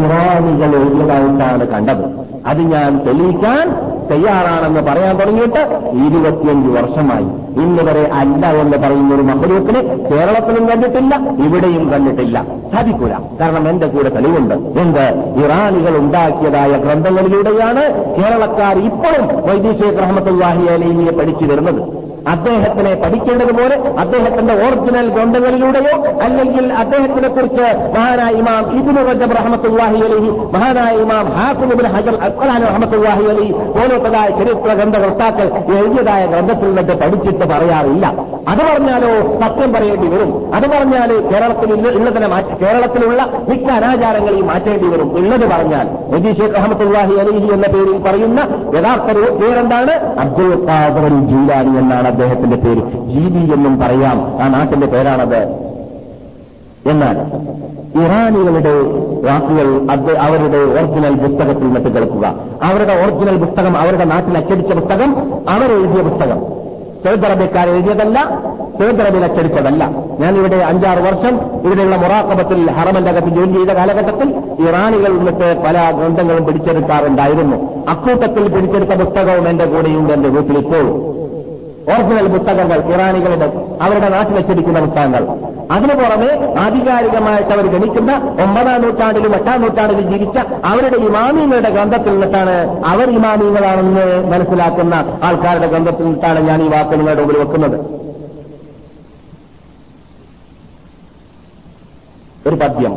ഇറാനികൾ എഴുതിയതായിട്ടാണ് കണ്ടത്. അത് ഞാൻ തെളിയിക്കാൻ തയ്യാറാണെന്ന് പറയാൻ തുടങ്ങിയിട്ട് ഇരുപത്തിയഞ്ച് വർഷമായി. ഇന്ന് വരെ അല്ല എന്ന് പറയുന്ന ഒരു മഹദൂപ്പിന് കേരളത്തിലും കണ്ടിട്ടില്ല ഇവിടെയും കണ്ടിട്ടില്ല. സാധിക്കൂല. കാരണം എന്റെ കൂടെ തെളിവുണ്ട്. എന്ത്? ഇറാനികൾ ഉണ്ടാക്കിയതായ ഗ്രന്ഥങ്ങളിലൂടെയാണ് കേരളക്കാർ ഇപ്പോഴും വൈദ്യശേഖർ അഹമ്മദ് അലൈനിയെ പഠിച്ചു വരുന്നത്. അദ്ദേഹത്തിനെ പഠിക്കേണ്ടതുപോലെ അദ്ദേഹത്തിന്റെ ഒറിജിനൽ ഗ്രന്ഥങ്ങളിലൂടെയോ അല്ലെങ്കിൽ അദ്ദേഹത്തിനെ കുറിച്ച് മഹാനായ ഇമാം ഇബിന് റജബ് റഹമത്തുല്ലാഹി അലി മഹാനായ ഇമാം ഹാഫിബിൻ ഹജർ അക്ബലാൻ റഹമത്തുല്ലാഹി അലി പോലത്തതായ ചരിത്ര ഗ്രന്ഥകർത്താക്കൾ എഴുതിയതായ ഗ്രന്ഥത്തിൽ നിന്ന് പഠിച്ചിട്ട് പറയാറില്ല. അത് പറഞ്ഞാലോ സത്യം പറയേണ്ടി വരും. അത് പറഞ്ഞാൽ കേരളത്തിൽ ഉള്ളതിനെ മാറ്റി കേരളത്തിലുള്ള മിക്ക അനാചാരങ്ങളെയും മാറ്റേണ്ടി വരും. ഉള്ളത് പറഞ്ഞാൽ നജീ റഹമത്തുല്ലാഹി അലിഹി എന്ന പേരിൽ പറയുന്ന യഥാർത്ഥ പേരെന്താണ്? അബ്ദുൽ ഖാദർ ജീലാനി എന്നാണ് അദ്ദേഹത്തിന്റെ പേര്. ജീബി എന്നും പറയാം. ആ നാട്ടിന്റെ പേരാണത്. എന്നാൽ ഇറാനികളുടെ വാക്കുകൾ അവരുടെ ഒറിജിനൽ പുസ്തകത്തിൽ നിന്നിട്ട് കേൾക്കുക. അവരുടെ ഒറിജിനൽ പുസ്തകം അവരുടെ നാട്ടിൽ അച്ചടിച്ച പുസ്തകം അവരെഴുതിയ പുസ്തകം. സൗദി അറേബ്യക്കാർ എഴുതിയതല്ല സൗദി അറേബ്യയിൽ അച്ചടിച്ചതല്ല. ഞാൻ ഇവിടെ അഞ്ചാറ് വർഷം ഇവിടെയുള്ള മൊറാക്കബത്തിൽ ഹറമന്റെ അകത്ത് ജോലി ചെയ്ത കാലഘട്ടത്തിൽ ഇറാനികൾ നിന്നിട്ട് പല ഗ്രന്ഥങ്ങളും പിടിച്ചെടുക്കാറുണ്ടായിരുന്നു. അക്കൂട്ടത്തിൽ പിടിച്ചെടുത്ത പുസ്തകവും എന്റെ കൂടെയുണ്ട് എന്റെ വീട്ടിൽ ഇപ്പോൾ ഒറിജിനൽ പുസ്തകങ്ങൾ ഇറാനികളുടെ അവരുടെ നാട്ടിൽ വെച്ചിരിക്കുന്ന പുസ്തകങ്ങൾ. അതിനു പുറമെ ആധികാരികമായിട്ട് അവർ ഗണിക്കുന്ന ഒമ്പതാം നൂറ്റാണ്ടിലും എട്ടാം നൂറ്റാണ്ടിലും ജീവിച്ച അവരുടെ ഇമാമിങ്ങളുടെ ഗ്രന്ഥത്തിൽ നിന്നിട്ടാണ് അവർ ഇമാമിങ്ങളാണെന്ന് മനസ്സിലാക്കുന്ന ആൾക്കാരുടെ ഗ്രന്ഥത്തിൽ നിന്നിട്ടാണ് ഞാൻ ഈ വാക്ക് നിങ്ങളുടെ മുമ്പിൽ വെക്കുന്നത്. ഒരു പദ്യം.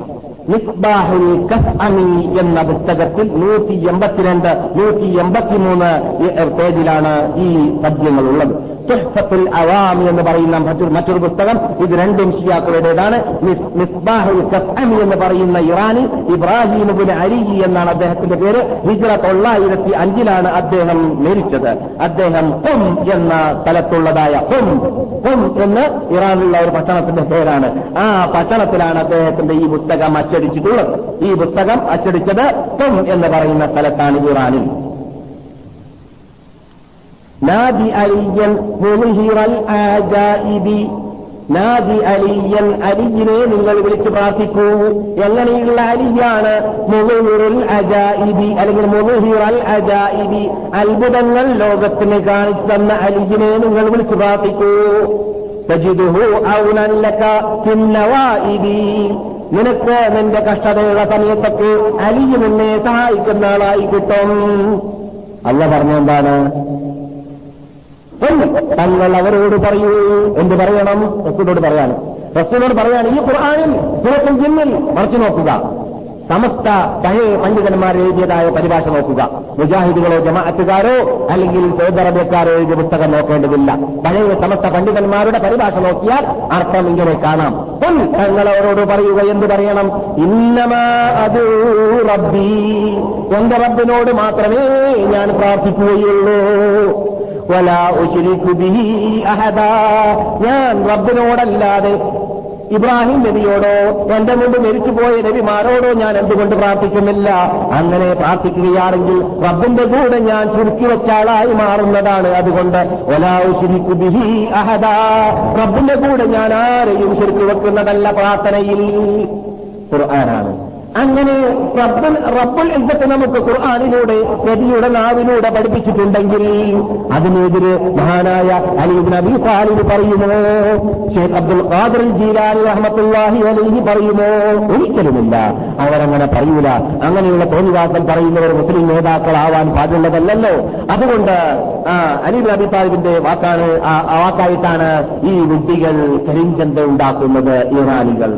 മിസ്ബാഹുൽ കസ്അമി എന്ന പുസ്തകത്തിൽ നൂറ്റി എൺപത്തിരണ്ട് നൂറ്റി എൺപത്തിമൂന്ന് പേജിലാണ് ഈ പദ്യങ്ങളുള്ളത്. തുഹഫത്തുൽ അവാമി എന്ന് പറയുന്ന മറ്റൊരു പുസ്തകം. ഇത് രണ്ടും ഷിയാക്കളുടേതാണ് മിസ്ബാഹുൽ എന്ന് പറയുന്ന ഇറാനി ഇബ്രാഹിം അലി എന്നാണ് അദ്ദേഹത്തിന്റെ പേര്. ഹിജ്റ തൊള്ളായിരത്തി അഞ്ചിലാണ് അദ്ദേഹം മരിച്ചത്. അദ്ദേഹം ഹും എന്ന സ്ഥലത്തുള്ളതായ ഹും. ഹും എന്ന് ഇറാനിലുള്ള ഒരു പട്ടണത്തിന്റെ പേരാണ്. ആ പട്ടണത്തിലാണ് അദ്ദേഹത്തിന്റെ ഈ പുസ്തകം അച്ചടിച്ചിട്ടുള്ളത്. ഈ പുസ്തകം അച്ചടിച്ചത് ഹും എന്ന് പറയുന്ന സ്ഥലത്താണ് ഇറാനിൽ. നാദി അലിയൻ അലിയിനെ നിങ്ങൾ വിളിച്ച് പ്രാർത്ഥിക്കൂ. എങ്ങനെയുള്ള അലിയാണ് മുഹിറുൽ അജായിബി? അല്ലെങ്കിൽ മുഹിറൽ അജായിബി അത്ഭുതങ്ങൾ ലോകത്തിന് കാണിച്ചു തന്ന അലിയിനെ നിങ്ങൾ വിളിച്ച് പ്രാർത്ഥിക്കൂ. തജിദുഹു ഔനല്ലക പിന്നവായിബി നിനക്ക് നിന്റെ കഷ്ടതയുള്ള സമയത്തൊക്കെ അലിയു നിന്നെ സഹായിക്കുന്ന ആളായി കിട്ടും. അല്ല പറഞ്ഞെന്താണ് എന്ന് തങ്ങൾ അവരോട് പറയൂ. എന്ത് പറയണം? റസൂലോട് പറയാനും റസൂലോട് പറയാനും ഈ ഖുർആാനിൽ സുഹൃത്തും ജിന്നിൽ മറച്ചു നോക്കുക. സമസ്ത പഴയ പണ്ഡിതന്മാർ എഴുതിയതായ പരിഭാഷ നോക്കുക. മുജാഹിദുകളോ ജമാഅത്തുകാരോ അല്ലെങ്കിൽ സൗദി എഴുതിയ പുസ്തകം നോക്കേണ്ടതില്ല. പഴയ സമസ്ത പണ്ഡിതന്മാരുടെ പരിഭാഷ നോക്കിയാൽ അർത്ഥം ഇങ്ങനെ കാണാം. പൊൻ തങ്ങൾ അവരോട് പറയുക എന്ത് പറയണം? ഇന്നമാ അത് റബ്ബി. എന്റെ റബ്ബിനോട് മാത്രമേ ഞാൻ പ്രാർത്ഥിക്കുകയുള്ളൂ. വല ബിഹി അഹദ. ഞാൻ റബ്ബിനോടല്ലാതെ ഇബ്രാഹിം നബിയോടോ എന്റെ മുമ്പ് മരിച്ചുപോയ നബിമാരോടോ ഞാൻ എന്തുകൊണ്ട് പ്രാർത്ഥിക്കുന്നില്ല? അങ്ങനെ പ്രാർത്ഥിക്കുകയാണെങ്കിൽ റബ്ബിന്റെ കൂടെ ഞാൻ ചുരുക്കി വെച്ച ആളായി മാറുന്നതാണ്. അതുകൊണ്ട് ഒലാവുശിരിക്കു ബിഹി അഹദ. റബ്ബിന്റെ കൂടെ ഞാൻ ആരെയും ശരിക്കു വെക്കുന്നതല്ല പ്രാർത്ഥനയിൽ. ഖുർആനാണ്. അങ്ങനെ റബ്ബൽ റബ്ബൽ എന്തൊക്കെ നമുക്ക് ഖുർആാനിലൂടെ നബിയുടെ നാവിലൂടെ പഠിപ്പിച്ചിട്ടുണ്ടെങ്കിൽ അതിനെതിരെ മഹാനായ അലീബ് നബി താലിബ് പറയുമോ? ഷേഖ് അബ്ദുൽ ഖാദർ ജീലാനി അഹമ്മത്തുല്ലാഹി അലൈഹി പറയുമോ? ഒരിക്കലുമില്ല. അവരങ്ങനെ പറയൂല. അങ്ങനെയുള്ള തോന്നിവാസം പറയുന്നവർ മുസ്ലിം നേതാക്കളാവാൻ പാടുള്ളതല്ലല്ലോ. അതുകൊണ്ട് അലി അലീബ് നബി താലിബിന്റെ വാക്കാണ് വാക്കായിട്ടാണ് ഈ വിഡ്ഢികൾ കരിഞ്ചന്ത ഉണ്ടാക്കുന്നത് ഇറാനികൾ.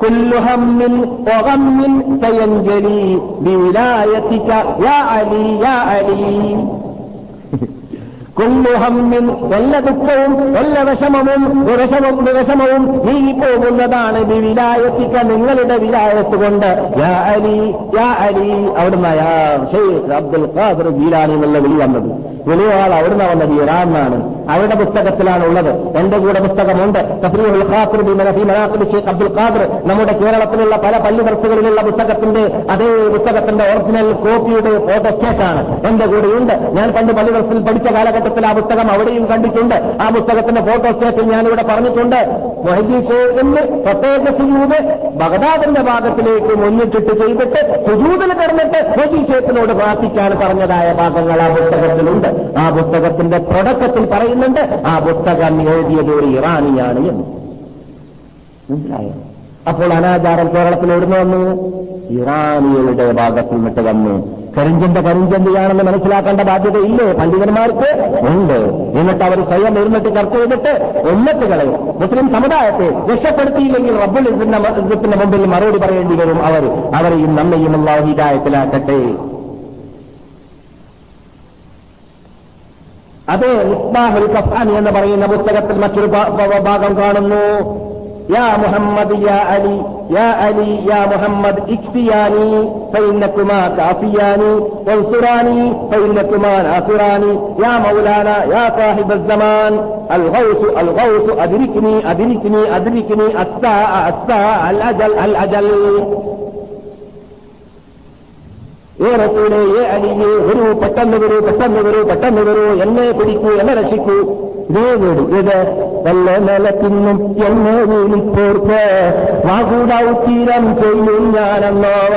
كل هم وغم سينجلي بولايتك يا علي يا علي. കൊല്ലുഹമ്മിൻ വല്ല ദുഃഖവും വല്ല വിഷമവും വിഷമവും വിഷമവും നീങ്ങിപ്പോകുന്നതാണ് വിലായത്തിക്ക നിങ്ങളുടെ വിലായത്ത് കൊണ്ട്. യാ അലി യാ അലി. അവിടുന്ന് യാ അബ്ദുൽ ഖാദർ ഗീലാനി എന്നുള്ള വിളി വന്നത്. വിളിയാൾ അവിടുന്ന് വന്നത് ഇറാനാണ് അവരുടെ പുസ്തകത്തിലാണ് ഉള്ളത്. എന്റെ കൂടെ പുസ്തകമുണ്ട്. തഫ്രീഹുൽ ഖാദിർ ബി അബ്ദുൽ ഖാദർ. നമ്മുടെ കേരളത്തിലുള്ള പല പള്ളി ദർസുകളിലുള്ള പുസ്തകത്തിന്റെ അതേ പുസ്തകത്തിന്റെ ഒറിജിനൽ കോപ്പിയുടെ ഫോട്ടോസ്റ്റേറ്റാണ് എന്റെ കൂടെയുണ്ട്. ഞാൻ പണ്ട് പള്ളി പഠിച്ച കാലഘട്ടത്തിൽ ആ പുസ്തകം അവിടെയും കണ്ടിട്ടുണ്ട്. ആ പുസ്തകത്തിന്റെ ഫോട്ടോസ്റ്റേറ്റിൽ ഞാനിവിടെ പറഞ്ഞിട്ടുണ്ട്. മൊഹദി എന്ന് പ്രത്യേക സുജൂത് ബഗദാദിന്റെ ഭാഗത്തിലേക്ക് മുന്നിട്ടിട്ട് ചെയ്തിട്ട് സുജൂതിൽ കിടന്നിട്ട് മൊഹദീസേത്തിനോട് പ്രാർത്ഥിക്കാൻ പറഞ്ഞതായ ഭാഗങ്ങൾ ആ പുസ്തകത്തിലുണ്ട്. ആ പുസ്തകത്തിന്റെ തുടക്കത്തിൽ പറയുന്നുണ്ട് ആ പുസ്തകം എഴുതിയത് ഒരു ഇറാനിയാണ് എന്ന്. മനസ്സിലായോ? അപ്പോൾ അനാചാരം കേരളത്തിൽ എവിടുന്ന് വന്നു? ഇറാനികളുടെ ഭാഗത്തിൽ നിന്നിട്ട് വന്നു. കരിഞ്ചന്ത കരിഞ്ചന്തയാണെന്ന് മനസ്സിലാക്കേണ്ട ബാധ്യതയില്ലേ? പണ്ഡിതന്മാർക്ക്? ഉണ്ട്. എന്നിട്ട് അവർ സ്വയം എഴുന്നിട്ട് ചർച്ച ചെയ്തിട്ട് ഉമ്മത്തുകളെ മുസ്ലിം സമുദായത്തെ രക്ഷപ്പെടുത്തിയില്ലെങ്കിൽ റബ്ബുൽ ഇസ്സത്തിന്റെ മുമ്പിൽ മറുപടി പറയേണ്ടി വരും അവർ. അവരെയും നമ്മയും ഉള്ള ഹിതായത്തിലാക്കട്ടെ അതെ ഇസ്ബാഹുൽ കഫാനി എന്ന് പറയുന്ന പുസ്തകത്തിൽ മറ്റൊരു ഭാഗം കാണുന്നു. يا محمد يا علي يا علي يا محمد اكفياني فإنكما كافياني وانصراني فإنكما ناصراني. يا مولانا يا صاحب الزمان الغوث الغوث أدركني أدركني أدركني الساعة الساعة الأجل الأجل. ഏ റസൂലെ ഏ അലിയെ വരൂ പെട്ടെന്ന് വരൂ പെട്ടെന്ന് വരൂ പെട്ടെന്ന് വരൂ എന്നെ പിടിക്കൂ എന്നെ രക്ഷിക്കൂ. ഇതേ വീട് ഇത് വല്ല നിലത്തിന്നും എന്നെ വീണിപ്പോർക്ക് വാകൂടൗത്തീരം ചെയ്യും ഞാനെന്നോവ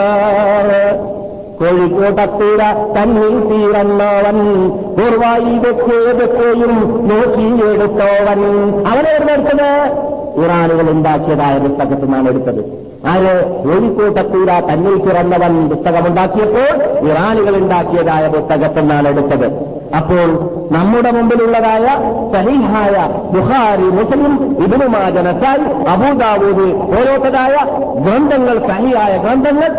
കോഴിക്കോട്ടത്തീര തന്നിൽ തീരന്നവൻ. പൂർവായി വെക്കേതൊക്കെയും നോക്കിയെടുത്തോവൻ അവനെവിടെ എടുത്തത്? ഇറാനുകൾ ഉണ്ടാക്കിയതായ പുസ്തകത്തിൽ നിന്നാണ് എടുത്തത്. ആര് കോഴിക്കോട്ടത്തൂര തന്നിൽ പിറന്നവൻ പുസ്തകമുണ്ടാക്കിയപ്പോൾ ഇറാനുകൾ ഉണ്ടാക്കിയതായ പുസ്തകത്തിൽ എടുത്തത്. അപ്പോൾ നമ്മുടെ മുമ്പിലുള്ളതായ സഹിഹായ ബുഹാരി മുസ്ലിം ഇബിനുമാജ നസായി അബൂദാവൂദ് ഓരോത്തതായ ഗ്രന്ഥങ്ങൾ സഹിയായ ഗ്രന്ഥങ്ങൾ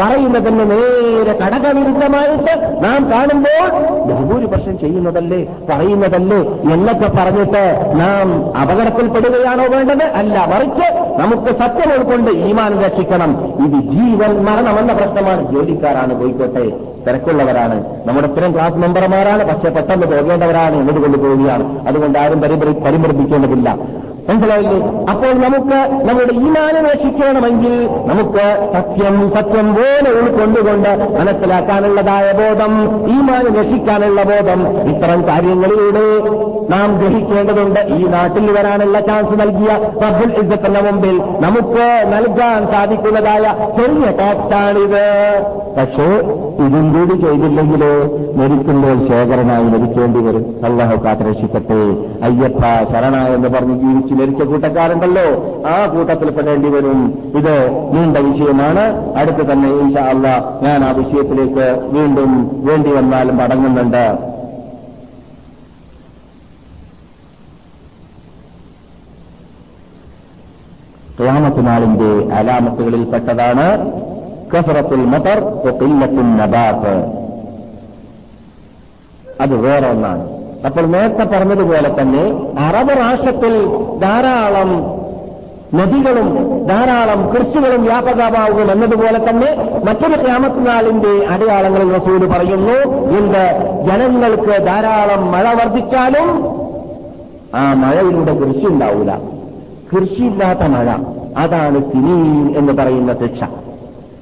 പറയുന്നതിന് നേരെ കടകവിരുദ്ധമായിട്ട് നാം കാണുമ്പോൾ ബഹുഭൂരിപക്ഷം ചെയ്യുന്നതല്ലേ പറയുന്നതല്ലേ എന്നൊക്കെ പറഞ്ഞിട്ട് നാം അപകടത്തിൽപ്പെടുകയാണോ വേണ്ടത്? അല്ല മറിച്ച് നമുക്ക് സത്യം ഉൾക്കൊണ്ട് ഈമാൻ രക്ഷിക്കണം. ഇത് ജീവൻ മരണമെന്ന പ്രശ്നമാണ്. ജോലിക്കാരാണ് പോയിക്കോട്ടെ തിരക്കുള്ളവരാണ്. നമ്മുടെ ഇത്തരം ക്ലാസ് മെമ്പർമാരാണ് പക്ഷെ പെട്ടെന്ന് പോകേണ്ടവരാണ് എന്നതുകൊണ്ട് പോവുകയാണ്. അതുകൊണ്ട് ആരും പരിമർദ്ദിക്കേണ്ടതില്ല മനസ്സിലായില്ലേ? അപ്പോൾ നമുക്ക് നമ്മുടെ ഈമാനെ രക്ഷിക്കണമെങ്കിൽ നമുക്ക് സത്യം സത്യം പോലെ ഉൾക്കൊണ്ടുകൊണ്ട് മനസ്സിലാക്കാനുള്ളതായ ബോധം ഈമാനെ രക്ഷിക്കാനുള്ള ബോധം ഇത്തരം കാര്യങ്ങളിലൂടെ നാം ഗ്രഹിക്കേണ്ടതുണ്ട്. ഈ നാട്ടിൽ വരാനുള്ള ചാൻസ് നൽകിയ റബ്ബുൽ ഇസ്സത്തിന്റെ മുമ്പിൽ നമുക്ക് നൽകാൻ സാധിക്കുന്നതായ ചെറിയ ടാക്സാണിത് പക്ഷേ ഇതും കൂടി ചെയ്തില്ലെങ്കിലോ മരിക്കുമ്പോൾ ശേഖരനായി മരിക്കേണ്ടി വരും. അള്ളാഹു കാത്തുരക്ഷിക്കട്ടെ. അയ്യപ്പ ശരണ എന്ന് പറഞ്ഞ് ജീവിച്ചു മരിച്ച കൂട്ടക്കാരുണ്ടല്ലോ ആ കൂട്ടത്തിൽ പെടേണ്ടി വരും. ഇത് നീണ്ട വിഷയമാണ്. അടുത്ത് തന്നെ ഇൻഷാ അല്ല ഞാൻ ആ വിഷയത്തിലേക്ക് വീണ്ടും വേണ്ടി വന്നാലും മടങ്ങുന്നുണ്ട്. ക്യാമത്തിനാളിന്റെ അലാമത്തുകളിൽപ്പെട്ടതാണ് കസറത്തുൽ മതർ കൊക്കില്ലത്തിൽ നബാത്ത്. അത് വേറെ ഒന്നാണ്. അപ്പോൾ നേരത്തെ പറഞ്ഞതുപോലെ തന്നെ അറബ് രാഷ്ട്രത്തിൽ ധാരാളം നദികളും ധാരാളം കൃഷികളും വ്യാപകമാകും എന്നതുപോലെ തന്നെ മറ്റൊരു ക്യാമത്തിനാളിന്റെ അടയാളങ്ങളിൽ റസൂൽ പറയുന്നു എന്ത് ജനങ്ങൾക്ക് ധാരാളം മഴ വർദ്ധിച്ചാലും ആ മഴയിലൂടെ കൃഷി ഉണ്ടാവില്ല കൃഷിയില്ലാത്ത മഴ അതാണ് സിനീൻ എന്ന് പറയുന്ന ശിക്ഷ.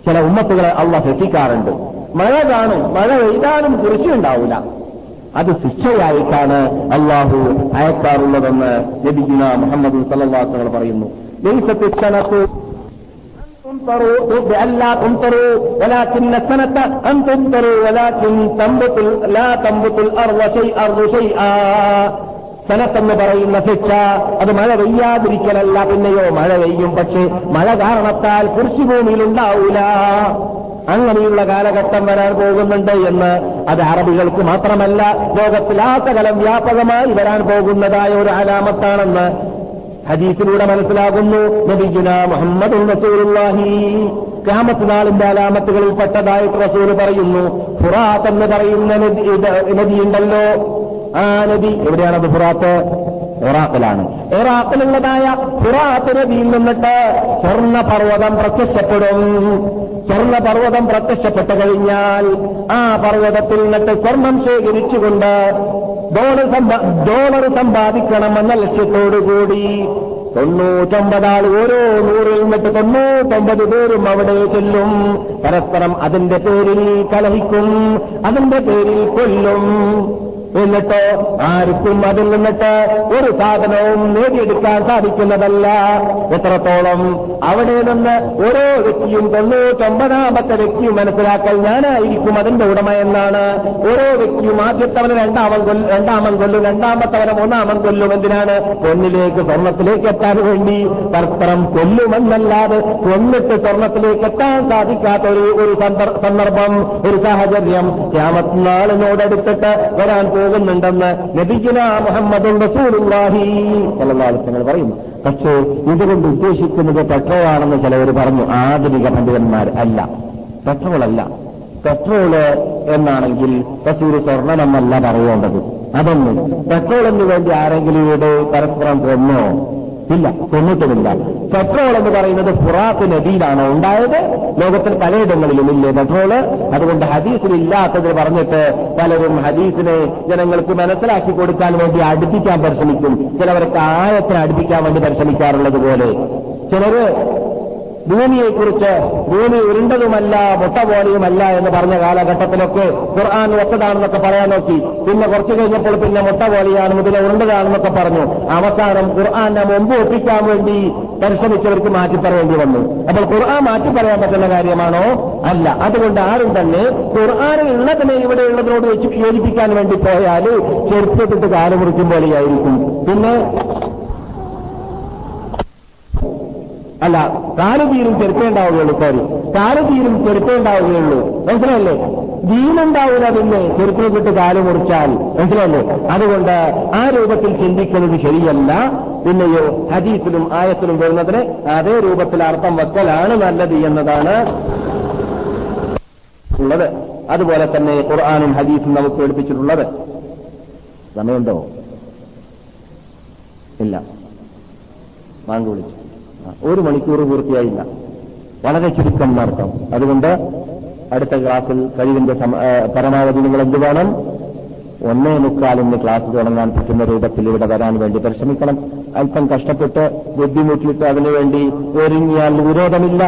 ചില ഉമ്മത്തുകളെ അള്ള ശിക്ഷിക്കാറുണ്ട്. മഴ കാണും മഴ പെയ്താലും കൃഷി ഉണ്ടാവില്ല അത് ശിക്ഷയായിട്ടാണ് അള്ളാഹു അയക്കാറുള്ളതെന്ന് ലഭിക്കുന്ന മുഹമ്മദ് സല്ലാത്തങ്ങൾ പറയുന്നു സ്ഥലത്തെന്ന് പറയുന്ന ശിക്ഷ അത് മഴ പെയ്യാതിരിക്കലല്ല പിന്നെയോ മഴ പെയ്യും പക്ഷേ മഴ കാരണത്താൽ കൃഷിഭൂമിയിൽ ഉണ്ടാവൂല അങ്ങനെയുള്ള കാലഘട്ടം വരാൻ പോകുന്നുണ്ട് എന്ന് അത് അറബികൾക്ക് മാത്രമല്ല ലോകത്തിലാസകലം വ്യാപകമായി വരാൻ പോകുന്നതായ ഒരു അലാമത്താണെന്ന് ഹദീസിലൂടെ മനസ്സിലാകുന്നു. നബിജുന മുഹമ്മദ് റസൂലുള്ളാഹി. നാളിന്റെ അലാമത്തുകളിൽ പെട്ടതായിട്ട് റസൂൽ പറയുന്നു ഫുറാത്ത് എന്ന് പറയുന്ന നദിയുണ്ടല്ലോ ആ നദി എവിടെയാണത് ഫുറാത്ത്? ഇറാഖിലാണ്. ഇറാഖിലുള്ളതായ ഫുറാത്ത് നദിയിൽ നിന്നിട്ട് സ്വർണ പർവതം പ്രത്യക്ഷപ്പെടും. സ്വർണ പർവതം പ്രത്യക്ഷപ്പെട്ടു കഴിഞ്ഞാൽ ആ പർവതത്തിൽ നിന്നിട്ട് സ്വർണം ശേഖരിച്ചുകൊണ്ട് ഡോളർ ഡോളർ സമ്പാദിക്കണമെന്ന ലക്ഷ്യത്തോടുകൂടി തൊണ്ണൂറ്റൊമ്പത് ആൾ ഓരോ നൂറിൽ നിന്നിട്ട് തൊണ്ണൂറ്റൊമ്പത് പേരും അവിടെ ചെല്ലും. പരസ്പരം അതിന്റെ പേരിൽ കലഹിക്കും അതിന്റെ പേരിൽ കൊല്ലും. എന്നിട്ടോ ആർക്കും അതിൽ നിന്നിട്ട് ഒരു സാധനവും നേടിയെടുക്കാൻ സാധിക്കുന്നതല്ല. എത്രത്തോളം അവിടെ നിന്ന് ഓരോ വ്യക്തിയും തൊണ്ണൂറ്റൊമ്പതാമത്തെ വ്യക്തിയും മനസ്സിലാക്കൽ ഞാനായിരിക്കും അതിന്റെ ഉടമ എന്നാണ്. ഓരോ വ്യക്തിയും ആദ്യത്തവന് രണ്ടാമൻ കൊല്ലും രണ്ടാമൻ കൊല്ലും രണ്ടാമത്തവന് മൂന്നാമൻ കൊല്ലും എന്തിനാണ്? പൊന്നിലേക്ക് സ്വർണത്തിലേക്ക് എത്താൻ വേണ്ടി പരസ്പരം കൊല്ലുമെന്നല്ലാതെ കൊന്നിട്ട് സ്വർണത്തിലേക്ക് എത്താൻ സാധിക്കാത്ത ഒരു സന്ദർഭം ഒരു സാഹചര്യം. ക്യാമത്തിനാളിനോടടുത്തിട്ട് വരാൻ പോകുന്നുണ്ടെന്ന് നബിഗുല മുഹമ്മദ് തങ്ങൾ പറയുന്നു. പക്ഷേ ഇതുകൊണ്ട് ഉദ്ദേശിക്കുന്നത് പെട്രോൾ ആണെന്ന് ചിലവർ പറഞ്ഞു. ആധുനിക പണ്ഡിതന്മാർ അല്ല. പെട്രോളല്ല. പെട്രോൾ എന്നാണെങ്കിൽ റസൂൽ സ്വർണമെന്നല്ല പറയേണ്ടത്. അതൊന്നും പെട്രോളിന് വേണ്ടി ആരെങ്കിലും ഇവിടെ പരസ്പരം കൊന്നോ? ഇല്ല തൊണ്ണൂറ്റൊന്നില്ല പെട്രോൾ എന്ന് പറയുന്നത് ഫുറാത്ത് നദിയിലാണോ ഉണ്ടായത്. ലോകത്തിൽ പലയിടങ്ങളിലും ഇല്ലേ പെട്രോൾ അതുകൊണ്ട് ഹദീസിൽ ഇല്ലാത്തത് പറഞ്ഞിട്ട് പലരും ഹദീസിനെ ജനങ്ങൾക്ക് മനസ്സിലാക്കി കൊടുക്കാൻ വേണ്ടി അടുപ്പിക്കാൻ പരിശ്രമിക്കും. ചിലവർക്ക് ആയത്തിനെ അടുപ്പിക്കാൻ വേണ്ടി പരിശ്രമിക്കാറുള്ളത് പോലെ. ചിലര് ഭൂമിയെക്കുറിച്ച് ഭൂമി ഉരുണ്ടതുമല്ല മുട്ട പോലെയുമല്ല എന്ന് പറഞ്ഞ കാലഘട്ടത്തിലൊക്കെ ഖുർആൻ ഒത്തതാണെന്നൊക്കെ പറയാൻ നോക്കി. പിന്നെ കുറച്ചു കഴിഞ്ഞപ്പോൾ പിന്നെ മുട്ട പോലെയാണ് ഇതിനെ ഉരുണ്ടതാണെന്നൊക്കെ പറഞ്ഞു. അവസാനം ഖുർആനെ മുമ്പ് ഒപ്പിക്കാൻ വേണ്ടി പരിശ്രമിച്ചവർക്ക് മാറ്റി പറയേണ്ടി വന്നു. അപ്പോൾ ഖുർആൻ മാറ്റി പറയാൻ പറ്റുന്ന കാര്യമാണോ? അല്ല. അതുകൊണ്ട് ആരും തന്നെ ഖുർആാനിൽ ഉള്ളതിനെ ഇവിടെയുള്ളതിനോട് വെച്ച് യോജിപ്പിക്കാൻ വേണ്ടി പോയാൽ ചെറുപ്പത്തിട്ട് കാലുമുറിക്കും പോലെയായിരിക്കും. പിന്നെ അല്ല കാലുതീരും ചെറുപ്പേണ്ടാവുകയുള്ളൂ സോറി കാലുതീരും ചെറുപ്പേണ്ടാവുകയുള്ളൂ മനസ്സിലല്ലേ ദീനുണ്ടാവില്ല പിന്നെ ചെറുപ്പിനെ വിട്ട് കാൽ മുറിച്ചാൽ. മനസ്സിലല്ലേ അതുകൊണ്ട് ആ രൂപത്തിൽ ചിന്തിക്കുന്നത് ശരിയല്ല. പിന്നെയോ ഹദീസിലും ആയത്തിലും വരുന്നതിന് അതേ രൂപത്തിൽ അർത്ഥം വെക്കലാണ് നല്ലത് എന്നതാണ് ഉള്ളത്. അതുപോലെ തന്നെ ഖുർആാനും ഹദീസും നമുക്ക് എടുപ്പിച്ചിട്ടുള്ളത് സമയമുണ്ടോ? ഇല്ല. വാങ്ങി വിളിച്ചു. ഒരു മണിക്കൂർ പൂർത്തിയായില്ല. വളരെ ചുരുക്കം നടത്തം അതുകൊണ്ട് അടുത്ത ക്ലാസ്സിൽ കഴിവിന്റെ പരമാവധി നിങ്ങൾ എന്ത് വേണം? ഒന്നേ മുക്കാലിന് ക്ലാസ് തുടങ്ങാൻ പറ്റുന്ന രൂപത്തിൽ ഇവിടെ വരാൻ വേണ്ടി പരിശ്രമിക്കണം. അല്പം കഷ്ടപ്പെട്ട് ബുദ്ധിമുട്ടിയിട്ട് അതിനുവേണ്ടി ഒരുങ്ങിയാൽ വിരോധമില്ല.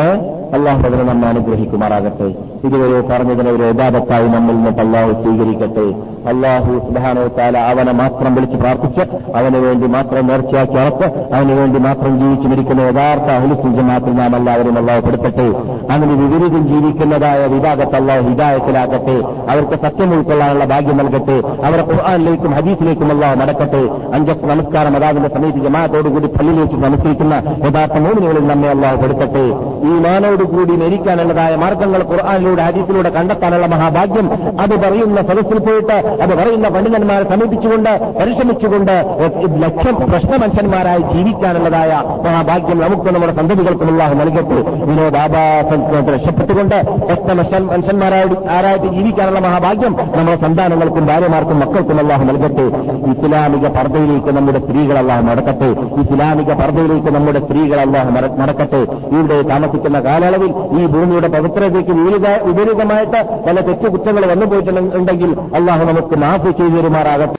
ഏഹ് അള്ളാഹു അതിനെ നമ്മൾ അനുഗ്രഹിക്കുമാറാകട്ടെ. ഇതുവരെ പറഞ്ഞതിനെ ഒരു യഥാപത്തായി നമ്മിൽ നിന്ന് അള്ളാഹു സ്വീകരിക്കട്ടെ. അള്ളാഹു സുബാനോ താല അവനെ മാത്രം വിളിച്ച് പ്രാർത്ഥിച്ച് അവന് വേണ്ടി മാത്രം നേർച്ചയാക്കി അളത്ത് അവന് വേണ്ടി മാത്രം ജീവിച്ചു മരിക്കുന്ന യഥാർത്ഥ അഹുലിസ്ലിം മാത്രം നാം എല്ലാവരും അള്ളാഹു പെടുത്തട്ടെ. അങ്ങനെ വിപരീതം ജീവിക്കുന്നതായ വിഭാഗത്തെ അള്ളാഹു ഹിദായത്തിലാക്കട്ടെ അവർക്ക് സത്യം ഉൾക്കൊള്ളാനുള്ള ഭാഗ്യം നൽകട്ടെ. അവരെ ഖുർആാനിലേക്കും ഹദീസിലേക്കും അള്ളാഹു നടക്കട്ടെ അഞ്ചസ് നമസ്കാരം അതാവിന്റെ സമയത്ത് ജമാഅത്തോടുകൂടി പള്ളിയിലേക്ക് നമസ്കരിക്കുന്ന യഥാർത്ഥ മൂന്നിനുകളിൽ നമ്മെ അള്ളാഹു പെടുത്തട്ടെ. ഈ മാനോടുകൂടി മരിക്കാനുള്ളതായ മാർഗങ്ങൾ ഖുർആാനിലൂടെ ആദ്യത്തിലൂടെ കണ്ടെത്താനുള്ള മഹാഭാഗ്യം. അത് പറയുന്ന സദസ്സിൽ പോയിട്ട് അത് പറയുന്ന പണ്ഡിതന്മാരെ സമീപിച്ചുകൊണ്ട് പരിശ്രമിച്ചുകൊണ്ട് ലക്ഷ്യം പ്രശ്നമനുഷ്യന്മാരായി ജീവിക്കാനുള്ളതായ മഹാഭാഗ്യം നമുക്ക് നമ്മുടെ സന്തതികൾക്കും അള്ളാഹു നൽകട്ടെ. വിനോദാഭാസത്തെ രക്ഷപ്പെട്ടുകൊണ്ട് പ്രശ്ന ആരായിട്ട് ജീവിക്കാനുള്ള മഹാഭാഗ്യം നമ്മുടെ സന്താനങ്ങൾക്കും ഭാര്യമാർക്കും മക്കൾക്കും അള്ളാഹു നൽകട്ടെ. ഇസ്ലാമിക പർദ്ദയിലേക്ക് നമ്മുടെ സ്ത്രീകൾ അള്ളാഹു നടക്കട്ടെ ഇസ്ലാമിക പർദ്ദയിലേക്ക് നമ്മുടെ സ്ത്രീകൾ അള്ളാഹു നടക്കട്ടെ ഇവിടെ താമസിക്കുന്ന കാലയളവിൽ ഈ ഭൂമിയുടെ പവിത്രതയ്ക്ക് വിപരീതമായിട്ട് പല തെറ്റുകുറ്റങ്ങൾ വന്നു പോയിട്ടുണ്ടെങ്കിൽ അള്ളാഹു നമുക്ക് മാഫ് ചെയ്തു തരുമാറാകട്ടെ